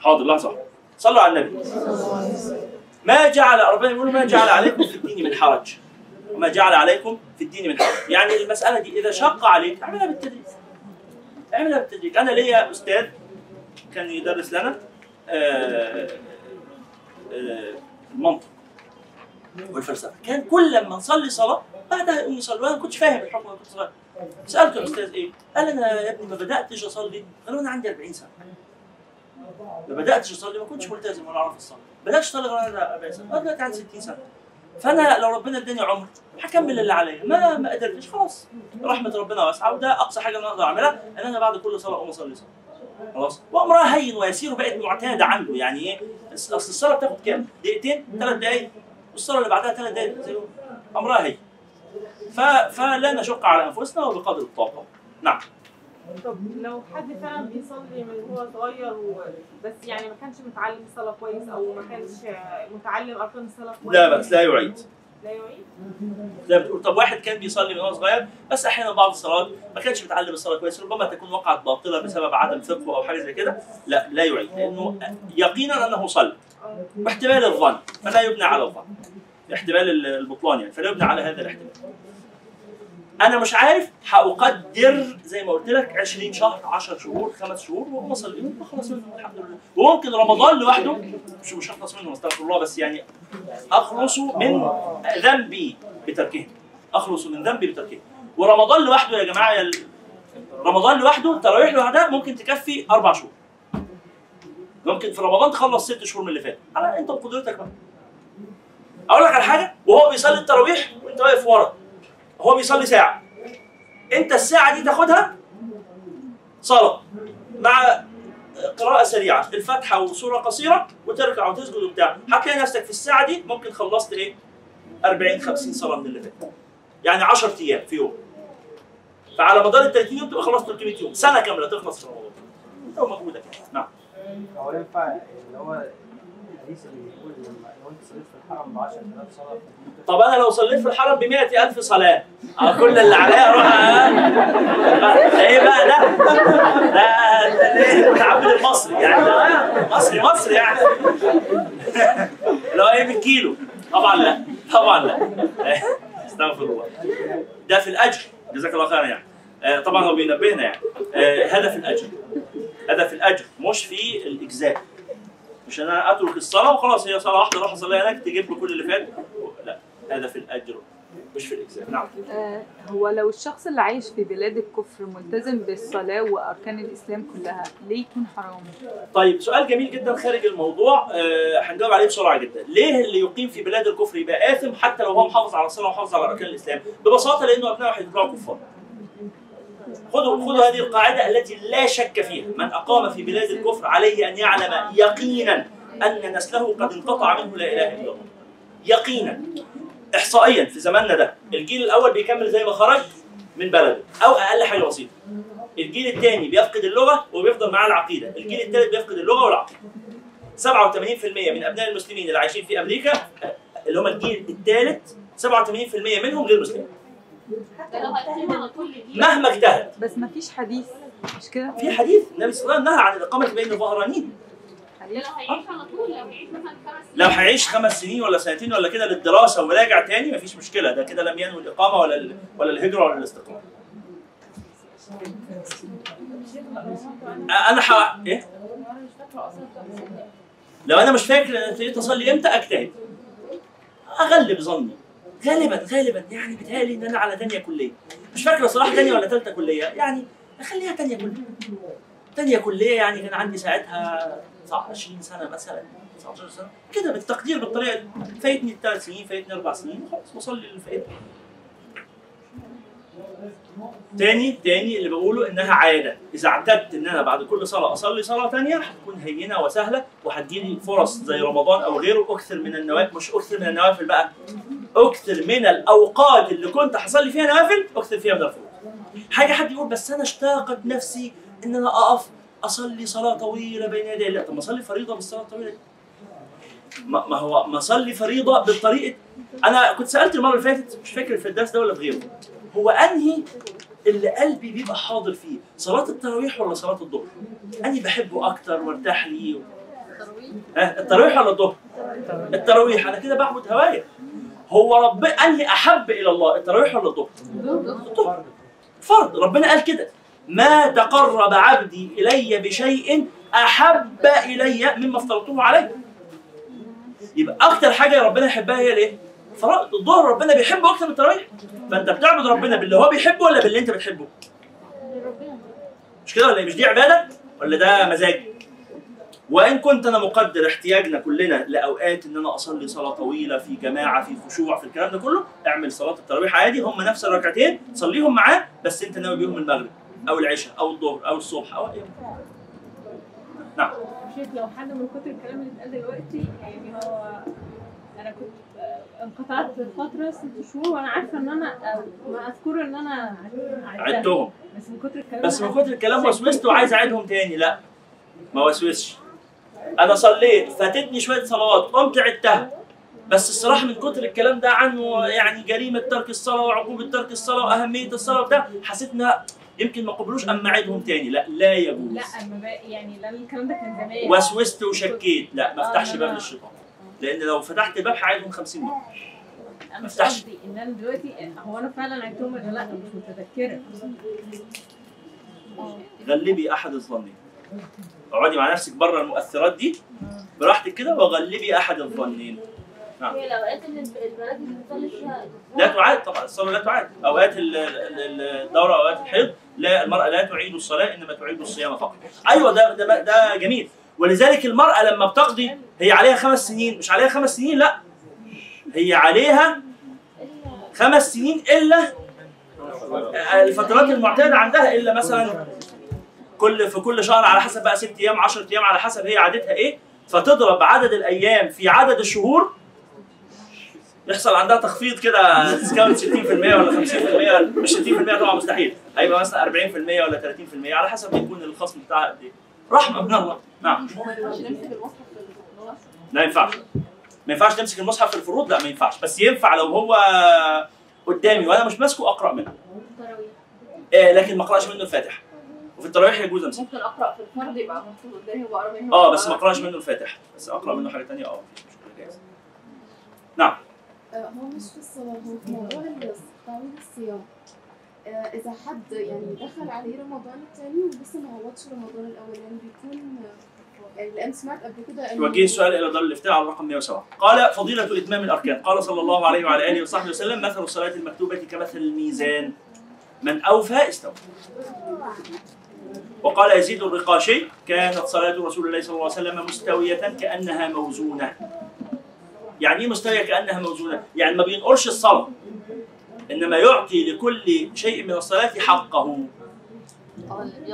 حاضر لحظة. صلوا على النبي. ما جعل ربنا يقول ما جعل عليكم في الدين من حرج. وما جعل عليكم في الدين من حرج يعني المسألة دي إذا شق عليك اعملها بالتدريج. اعملها بالتدريج. أنا ليا أستاذ كان يدرس لنا آه، آه، المنطق والفلسفة. كان كل لما نصلي صلاة بعدها يقوم يصلي. وأنا ما كنتش فاهم الحكم أنا كنت صغير سألته الأستاذ إيه؟ قال أنا يا ابني ما بدأتش أصلي؟ غير وأنا عندي 40 سنة. ما بدأتش أصلي ما كنتش ملتزم ولا أعرف الصلاة. بدات أصلي غير وأنا 40 سنة. دلوقتي عندي 60 سنة. فأنا لو ربنا اداني عمر هكمل اللي عليا ما ما قدرتش خلاص. رحمة ربنا واسعة وده أقصى حاجة أنا أقدر أعملها إن أنا بعد كل صلاة أقوم أصلي صلاه خلاص. وأمرها هين ويسير وبقت معتادة عنده. يعني إيه؟ أصل الصلاة بتاخد كام؟ دقيقتين؟ ثلاث دقائق والصلاة اللي بعدها ثلاث دقائق أمرها هين. ف... فلا نشق على أنفسنا وبقدر الطاقة. نعم. طب لو حد فعلا بيصلي من هو صغير. بس يعني ما كانش متعلم الصلاة كويس أو ما كانش متعلم أركان الصلاة كويس. لا بأس لا يعيد. لا يعيد؟ ما بتقول طب واحد كان بيصلي من هو صغير بس أحيانا بعض الصلوات ما كانش بيتعلم الصلاة كويس ربما تكون وقعت باطلة بسبب عدم فقهه أو حاجة زي كده. لا لا يعيد لأنه يقينا أنه صلى. واحتمال الظن فلا يبنى على الظن. احتمال البطلان يعني فلا يبنى على هذا الاحتمال. أنا مش عارف هأقدر زي ما قلت لك 20 شهر 10 شهور خمس شهور وهم صليهم بخلص منهم الحمد لله. وممكن رمضان لوحده مش مش هخلص منهم استغفر الله بس يعني اخلص من ذنبي بتركهم. اخلص من ذنبي بتركهم. ورمضان لوحده يا جماعة يا رمضان لوحده التراويح لوحدها ممكن تكفي أربع شهور. ممكن في رمضان تخلص ست شهور من اللي فات. على أنت وقدرتك بقى. أقول لك على حاجة وهو بيصلي التراويح وأنت واقف ورا. هو بيصلي ساعة. انت الساعة دي تاخدها؟ صلاة. مع قراءة سريعة. الفاتحة وسورة قصيرة وتركع وتسجد وبتاع. هتلاقي نفسك في الساعة دي ممكن خلصت إيه؟ 40 50 صلاة من اللي فات. يعني 10 أيام في يوم. فعلى مدار ال 30 يوم تبقى خلصت 300 يوم. سنة كاملة تخلص في رمضان. انت ومجهودك. نعم. هو ينفع اللي هو الحديث اللي بيقول لما لو انت صليت في الحرم ب 10000 صلاه طب أنا لو صليت في الحرم ب 100000 صلاة آه كل اللي عليا أروح ده إيه بقى؟ ده؟ ده ده متعبد المصري يعني مصري مصري يعني. هو إيه بالكيلو. طبعا لا طبعا لا. استغفر الله. ده في الأجر. جزاك الله خيرا يعني. آه، طبعا هو بينبهنا يعني. آه، هدف الأجر. هدف الأجر مش في الإجزاء. مش ان أنا أترك الصلاة وخلاص هي صلاة واحدة أروح أصليها هناك تجيب لي كل اللي فات. لا هدف الأجر مش في الإجزاء. نعم. آه، هو لو الشخص اللي عايش في بلاد الكفر ملتزم بالصلاة وأركان الإسلام كلها ليه يكون حرام؟ طيب سؤال جميل جدا خارج الموضوع. آه، هنجاوب عليه بسرعة جدا. ليه اللي يقيم في بلاد الكفر يبقى آثم حتى لو هو محافظ على الصلاة ومحافظ على أركان الإسلام؟ ببساطة لأنه ابنائه هيطلعوا كفار. خذوا خذوا هذه القاعدة التي لا شك فيها. من أقام في بلاد الكفر عليه أن يعلم يقينا أن نسله قد انقطع منه لا إله إلا الله. يقينا. احصائيا في زماننا ده. الجيل الأول بيكمل زي ما خرج من بلده أو أقل حاجة بسيطة. الجيل الثاني بيفقد اللغة وبيفضل معاه العقيدة. الجيل الثالث بيفقد اللغة والعقيدة. 87% من أبناء المسلمين اللي عايشين في أمريكا آه، اللي هم الجيل الثالث 87% منهم غير مسلمين. مهما اجتهد. بس ما فيش حديث. مش كده؟ في حديث النبي صلى الله عليه وسلم نهى عن الإقامة بين الظهرانين. لو هيعيش على طول لو هيعيش مثلا خمس لو هيعيش خمس سنين ولا سنتين ولا كده للدراسة وراجع تاني مفيش مشكلة. ده كده لم ينوي الإقامة ولا ال- ولا الهجرة ولا الاستقامة. أنا ح... إيه؟ لو أنا مش فاكر أنا أبتديت أصلي إمتى أجتهد. أغلب ظني. غالبا غالبا. يعني بيتهيألي إن أنا على تانية كلية. مش فاكر صراحة تانية ولا تالتة كلية. يعني أخليها تانية كلية. تانية كلية يعني كان عندي ساعتها 29 سنة مثلا 19 سنة. كده بالتقدير بالطريقة فايتني الثلاث سنين فايتني أربع سنين خلاص بصلي اللي فايتني تاني تاني اللي بقوله إنها عادة. إذا اعتدت ان أنا بعد كل صلاة أصلي صلاة تانية هتكون هينة وسهلة وهتجيلي فرص زي رمضان أو غيره. أكثر من النوافل مش أكثر من النوافل بقى أكثر من الأوقات اللي كنت هصلي فيها نوافل أكثر فيها من الفروض. حاجة حد يقول بس أنا اشتاقت نفسي إن أنا أقف أصلي صلاة طويلة بين يدي الله. طب ما أصلي فريضة بالصلاة الطويلة. ما هو ما أصلي فريضة بالطريقة. أنا كنت سألت المرة اللي فاتت مش فاكر في الدرس ده ولا في غيره. هو أنهي اللي قلبي بيبقى حاضر فيه صلاة التراويح ولا صلاة الظهر؟ أنهي بحبه أكتر وارتاح ليه؟ ها؟ التراويح ولا الظهر؟ التراويح. أنا كده بعبد هوايا هو رب أنهي أحب إلى الله التراويح ولا الظهر؟ الظهر. فرض. ربنا قال كده. ما تقرب عبدي إلي بشيء أحب إلي مما افترضته عليه يبقى أكتر حاجة ربنا يحبها هي الايه الظهر ربنا بيحبه أكتر من التراويح؟ فأنت بتعبد ربنا باللي هو بيحبه ولا باللي أنت بتحبه؟ مش كده ولا إيه؟ مش دي عبادة ولا ده مزاج؟ وإن كنت أنا مقدر احتياجنا كلنا لأوقات إن أنا أصلي صلاة طويلة في جماعة في خشوع في الكلام ده كله اعمل صلاة التراويح عادي هم نفس الركعتين صليهم معاه بس أنت ناوي بيهم المغرب أو العشاء أو الظهر أو الصبح أو أي نعم. لو حد من كتر الكلام اللي اتقال دلوقتي يعني هو أنا كنت انقطعت فترة ست شهور وأنا عارفة إن أنا ما أذكر إن أنا. عدتهم. بس من كتر الكلام بس من كتر الكلام. وسوست وعايز أعيدهم تاني. لا ما وسوسش. أنا صليت فاتتني شوية صلوات قمت عدتها. بس الصراحة من كتر الكلام ده عنه يعني جريمة ترك الصلاة وعقوبة ترك الصلاة وأهمية الصلاة وبتاع حسيت إنها يمكن ما قبلوش أما أعيدهم تاني. لا لا يجوز. لا يعني لا الكلام ده كان زمان. وسوست وشكيت. لا ما آه، أفتحش باب. للشيطان. لأن لو فتحت الباب هعيدهم 50 مرة. أنا مش. قصدي إن أنا دلوقتي هو أنا فعلا عدتهم ولا لأ؟ مش متذكرة. غلبي أحد الظنين. اقعدي مع نفسك بره المؤثرات دي. براحتك كده وغلبي أحد الظنين. نعم. هي الأوقات اللي البنات اللي بتصلي فيها لا تعاد طبعا. الصلاة لا تعاد. أوقات ال- ال- الدورة أوقات الحيض لا المرأة لا تعيد الصلاة إنما تعيد الصيام فقط. أيوه ده ده ده جميل. ولذلك المرأة لما بتقضي هي عليها خمس سنين مش عليها خمس سنين لا. هي عليها خمس سنين إلا الفترات المعتادة عندها إلا مثلا كل في كل شهر على حسب بقى ست أيام 10 أيام على حسب هي عادتها إيه. فتضرب عدد الأيام في عدد الشهور. يحصل عندها تخفيض كده ديسكاونت 60% ولا 50% مش 60% طبعا مستحيل. هيبقى مثلا 40% ولا 30% على حسب يكون الخصم بتاعها قد إيه. رحمة من الله. نعم. هو ما ينفعش نمسك المصحف في الخلاص لا ينفعش. ما ينفعش تمسك المصحف في الفروض؟ لا ما ينفعش. بس ينفع لو هو قدامي وأنا مش ماسكه أقرأ منه. إيه لكن ما أقرأش منه الفاتحه وفي التراويح يجوز امسكه ممكن أقرأ في الفرض يبقى مكتوب قدامي وأقرأ منه آه بس ما أقرأش منه الفاتحه بس أقرأ منه حاجة ثانية آه نعم. آه، هو مش في الصلاة هو في موضوع تعويض الصيام. آه، إذا حد يعني دخل عليه رمضان التاني ولسه ما عوضش رمضان الأولاني بيكون آه، يعني لأن سمعت قبل كده يوجه السؤال إلى دار الافتاء على الرقم 107 قال فضيلة اتمام الأركان. قال صلى الله عليه وعلى آله وصحبه وسلم مثل الصلاة المكتوبة كمثل الميزان. من أوفى استوى. وقال يزيد الرقاشي كانت صلاة رسول الله صلى الله عليه وسلم مستوية كأنها موزونة. يعني إيه مستوية كأنها موزونة؟ يعني ما بينقرش الصلاة. إنما يعطي لكل شيء من الصلاة حقه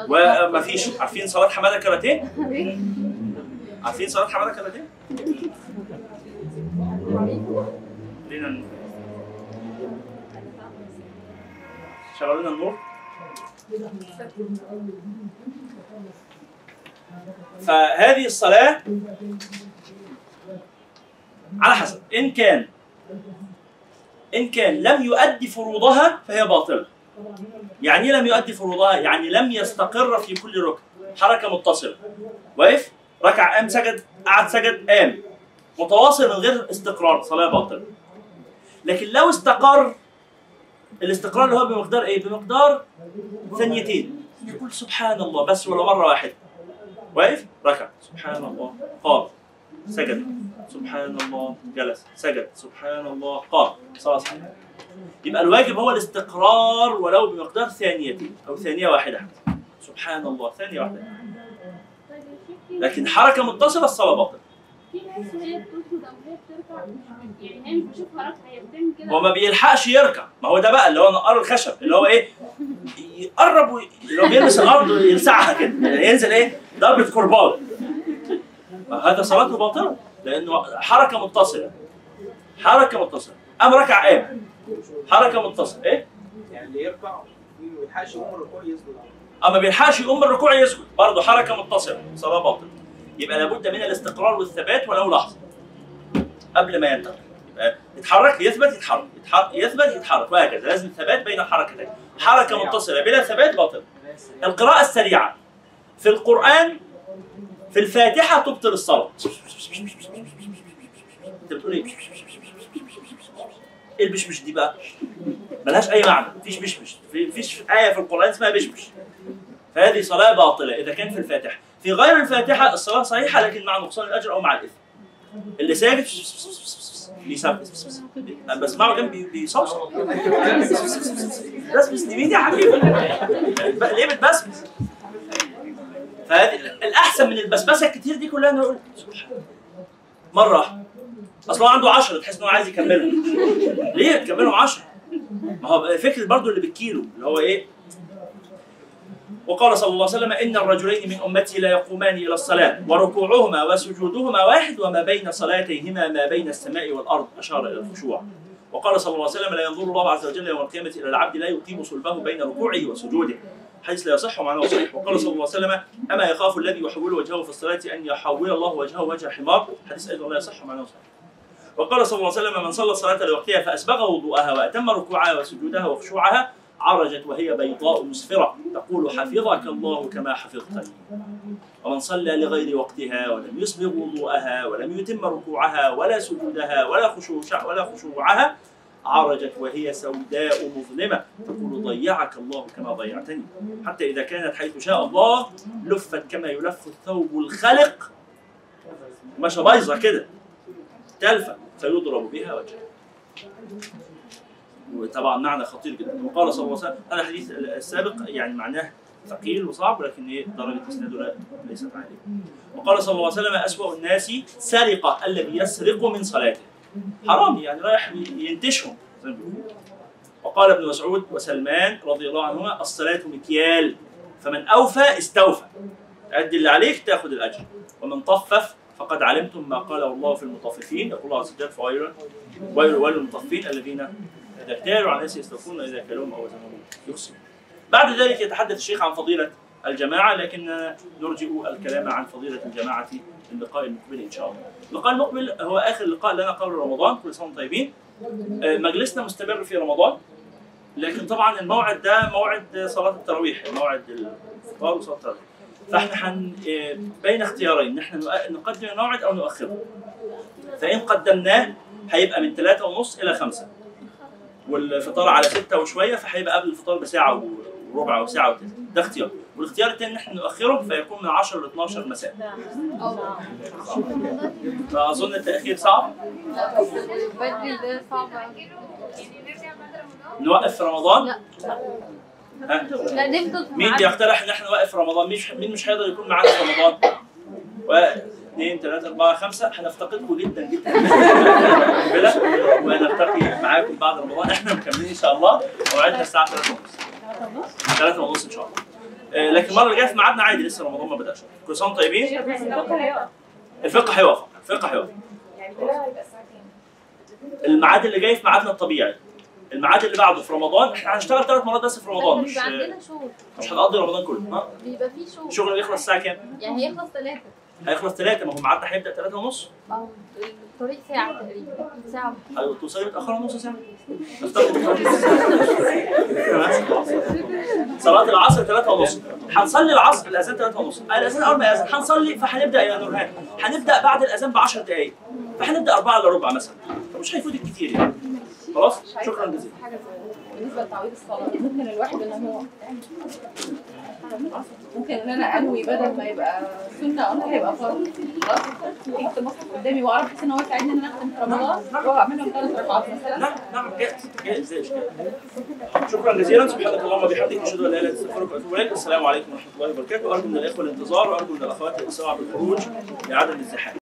وما فيش عارفين صلاة حمادة كراتيه؟ عارفين صلاة حمادة كراتيه؟ لينا ن- شغلوا لنا النور فهذه الصلاة على حسب إن كان إن كان لم يؤدي فروضها فهي باطلة. يعني إيه لم يؤدي فروضها؟ يعني لم يستقر في كل ركن. حركة متصلة. واقف؟ ركع قام سجد قعد سجد قام متواصل من غير استقرار. صلاة باطلة. لكن لو استقر الاستقرار اللي هو بمقدار إيه؟ بمقدار ثانيتين. يقول سبحان الله بس ولا مرة واحدة. واقف؟ ركع. سبحان الله. قام. سجد. سبحان الله. جلس سجد. سبحان الله. قام. صلاة صحيحة. يبقى الواجب هو الاستقرار ولو بمقدار ثانيتين أو ثانية واحدة. سبحان الله. ثانية واحدة. لكن حركة متصلة الصلاة باطلة. هو ما بيلحقش يركع. ما هو ده بقى اللي هو نقار الخشب اللي هو إيه؟ يقرب. لو بيلمس الأرض يلسعها كده. يعني ينزل إيه؟ ضربة كرباج هذا صلاته باطلة. لأنه حركة متصلة. حركة متصلة. قام ركع قام حركة متصلة. إيه؟ يعني اللي يركع ما يقوم الركوع يسجد. أما بيلحقش يقوم الركوع يسجد. برضه حركة متصلة. صلاة باطلة. يبقى لابد من الاستقرار والثبات ولو لحظه قبل ما ينتقل يبقى يتحرك يثبت يتحرك. يتحرك يثبت يتحرك. وهكذا. لازم ثبات بين الحركتين حركة متصلة. بلا ثبات باطل. القراءة السريعة. في القرآن في الفاتحة تبطل الصلاة. انت بتقول إيه؟ إيه البشبش دي بقى؟ ملهاش أي معنى. مفيش بشبش. في- مفيش آية في القرآن اسمها بشبش. فهذه صلاة باطلة إذا كان في الفاتحة. في غير الفاتحة الصلاة صحيحة لكن مع نقصان الأجر أو مع الإثم. اللي ساجد بيسبح بسمعه جنبي بيصوصو بسبس دي يا حبيبي؟ ليه بتبسبس فهذه الأحسن من البسبسة الكتير دي كلها سبحان الله. مرة. أصل هو عنده 10 تحس إن هو عايز يكملهم. ليه تكملهم 10 ما هو فكرة برضو اللي بالكيلو اللي هو إيه؟ وقال صلى الله عليه وسلم إن الرجلين من أمتي لا يقومان إلى الصلاة وركوعهما وسجودهما واحد وما بين صلاتيهما ما بين السماء والأرض أشار إلى الخشوع. وقال صلى الله عليه وسلم لا ينظر الله عز وجل يوم القيامة إلى العبد لا يقيم صلبه بين ركوعه وسجوده. حيث لا يصح معناه صحيح. وقال صلى الله عليه وسلم أما يخاف الذي يحول وجهه في الصلاة أن يحول الله وجهه وجه حمار؟ حديث أيضا لا يصح معناه صحيح. وقال صلى الله عليه وسلم من صلى الصلاة لوقتها فأسبغ وضوءها وأتم ركوعها وسجودها وخشوعها عرجت وهي بيضاء مسفرة. تقول حفظك الله كما حفظتني. ومن صلى لغير وقتها ولم يسبغ وضوءها ولم يتم ركوعها ولا سجودها ولا خشوع ولا خشوعها عرجت وهي سوداء مظلمة تقول ضيعك الله كما ضيعتني. حتى إذا كانت حيث شاء الله لفت كما يلف الثوب الخلق مش بايظة كده. تلفة. فيضرب بها وجهها وطبعا معنى خطير جدا. وقال صلى الله عليه وسلم هذا الحديث السابق يعني معناه ثقيل وصعب لكن إيه درجة إسناده ليست عالية. وقال صلى الله عليه وسلم أسوأ الناس سرقة الذي يسرق من صلاته. حرامي يعني رايح ينتشهم زي ما بيقولوا. وقال ابن مسعود وسلمان رضي الله عنهما الصلاة مكيال فمن أوفى استوفى. أدي اللي عليك تأخذ الأجر ومن طفف فقد علمتم ما قاله الله في المطففين يقول الله عز وجل فويل ويل ويل للمطففين الذين إذا اكتالوا على الناس يستوفون وإذا كلوهم أو وزنهم يخسرون. بعد ذلك يتحدث الشيخ عن فضيلة الجماعة لكن نرجئ الكلام عن فضيلة الجماعة في اللقاء المقبل إن شاء الله. اللقاء المقبل هو آخر لقاء لنا قبل رمضان كل سنة وأنتم طيبين. آه، مجلسنا مستمر في رمضان لكن طبعا الموعد ده موعد صلاة التراويح موعد الفطار وصلاة التراويح. فإحنا حن آه، بين اختيارين نحن نؤ- نقدم الموعد أو نؤخره. فإن قدمناه هيبقى من ثلاثة ونص إلى خمسة والفطار على ستة وشوية فهيبقى قبل الفطار بساعة وربع أو ساعة وتلت ده اختيار والاختيار الثاني إن إحنا نؤخره فيكون من 10 ل 12 مساء. فأظن التأخير صعب. بدري ده صعب. نوقف في رمضان؟ لا؟ لا نفضل مين. بيقترح إن إحنا نوقف في رمضان؟ مين مش هيقدر يكون معانا في رمضان؟ واحد اثنين ثلاثة أربعة خمسة. هنفتقدكم جدا جدا. ونلتقي معاكم بعد رمضان. إحنا مكملين إن شاء الله. موعدنا الساعة 3 ونص. 3 ونص إن شاء الله. لكن المرة اللي جاية في ميعادنا عادي لسه رمضان ما بدأش. كل وأنتم طيبين؟ الفقه هيوافق الفقه كام؟ الميعاد اللي جاي في ميعادنا الطبيعي. الميعاد اللي بعده في رمضان إحنا هنشتغل ثلاث مرات بس في رمضان مش عندنا شغل. مش هنقضي رمضان كله. ها؟ بيبقى فيه شغل. الشغل بيخلص الساعة كام؟ يعني هيخلص ثلاثة هيخلص ثلاثة ما هو ميعادنا هيبدأ ثلاثة ونص. أو الطريق ساعة تقريبا ساعة. أيوة توصلي متأخرة نص نفترض صلاة العصر ثلاثة ونص. هنصلي العصر الأذان ثلاثة ونص. الأذان أول ما يأذن. هنصلي فهنبدأ يا نورهان هنبدأ بعد الأذان ب 10 دقايق. فهنبدأ أربعة إلا ربع مثلا. فمش هيفوتك كتير يعني. خلاص؟ شكرا جزيلا. بالنسبة لتعويض الصلاة ممكن الواحد ان هو ممكن إن أنا أنوي بدل ما يبقى سنة أنا هيبقى فرض. خلاص. جبت مصحف قدامي وأعرف إن هو يساعدني إن أنا أختم في رمضان واعملهم ثلاث ركعات مثلا نعم نعم جائز جائز زي. شكرا جزيلا. سبحانك اللهم وبحمدك أشهد أن لا إله إلا أنت أستغفرك وأتوب إليك. السلام عليكم ورحمة الله وبركاته. أرجو من الإخوة الانتظار وأرجو من الأخوات الاسراع بالخروج لعدم الزحام.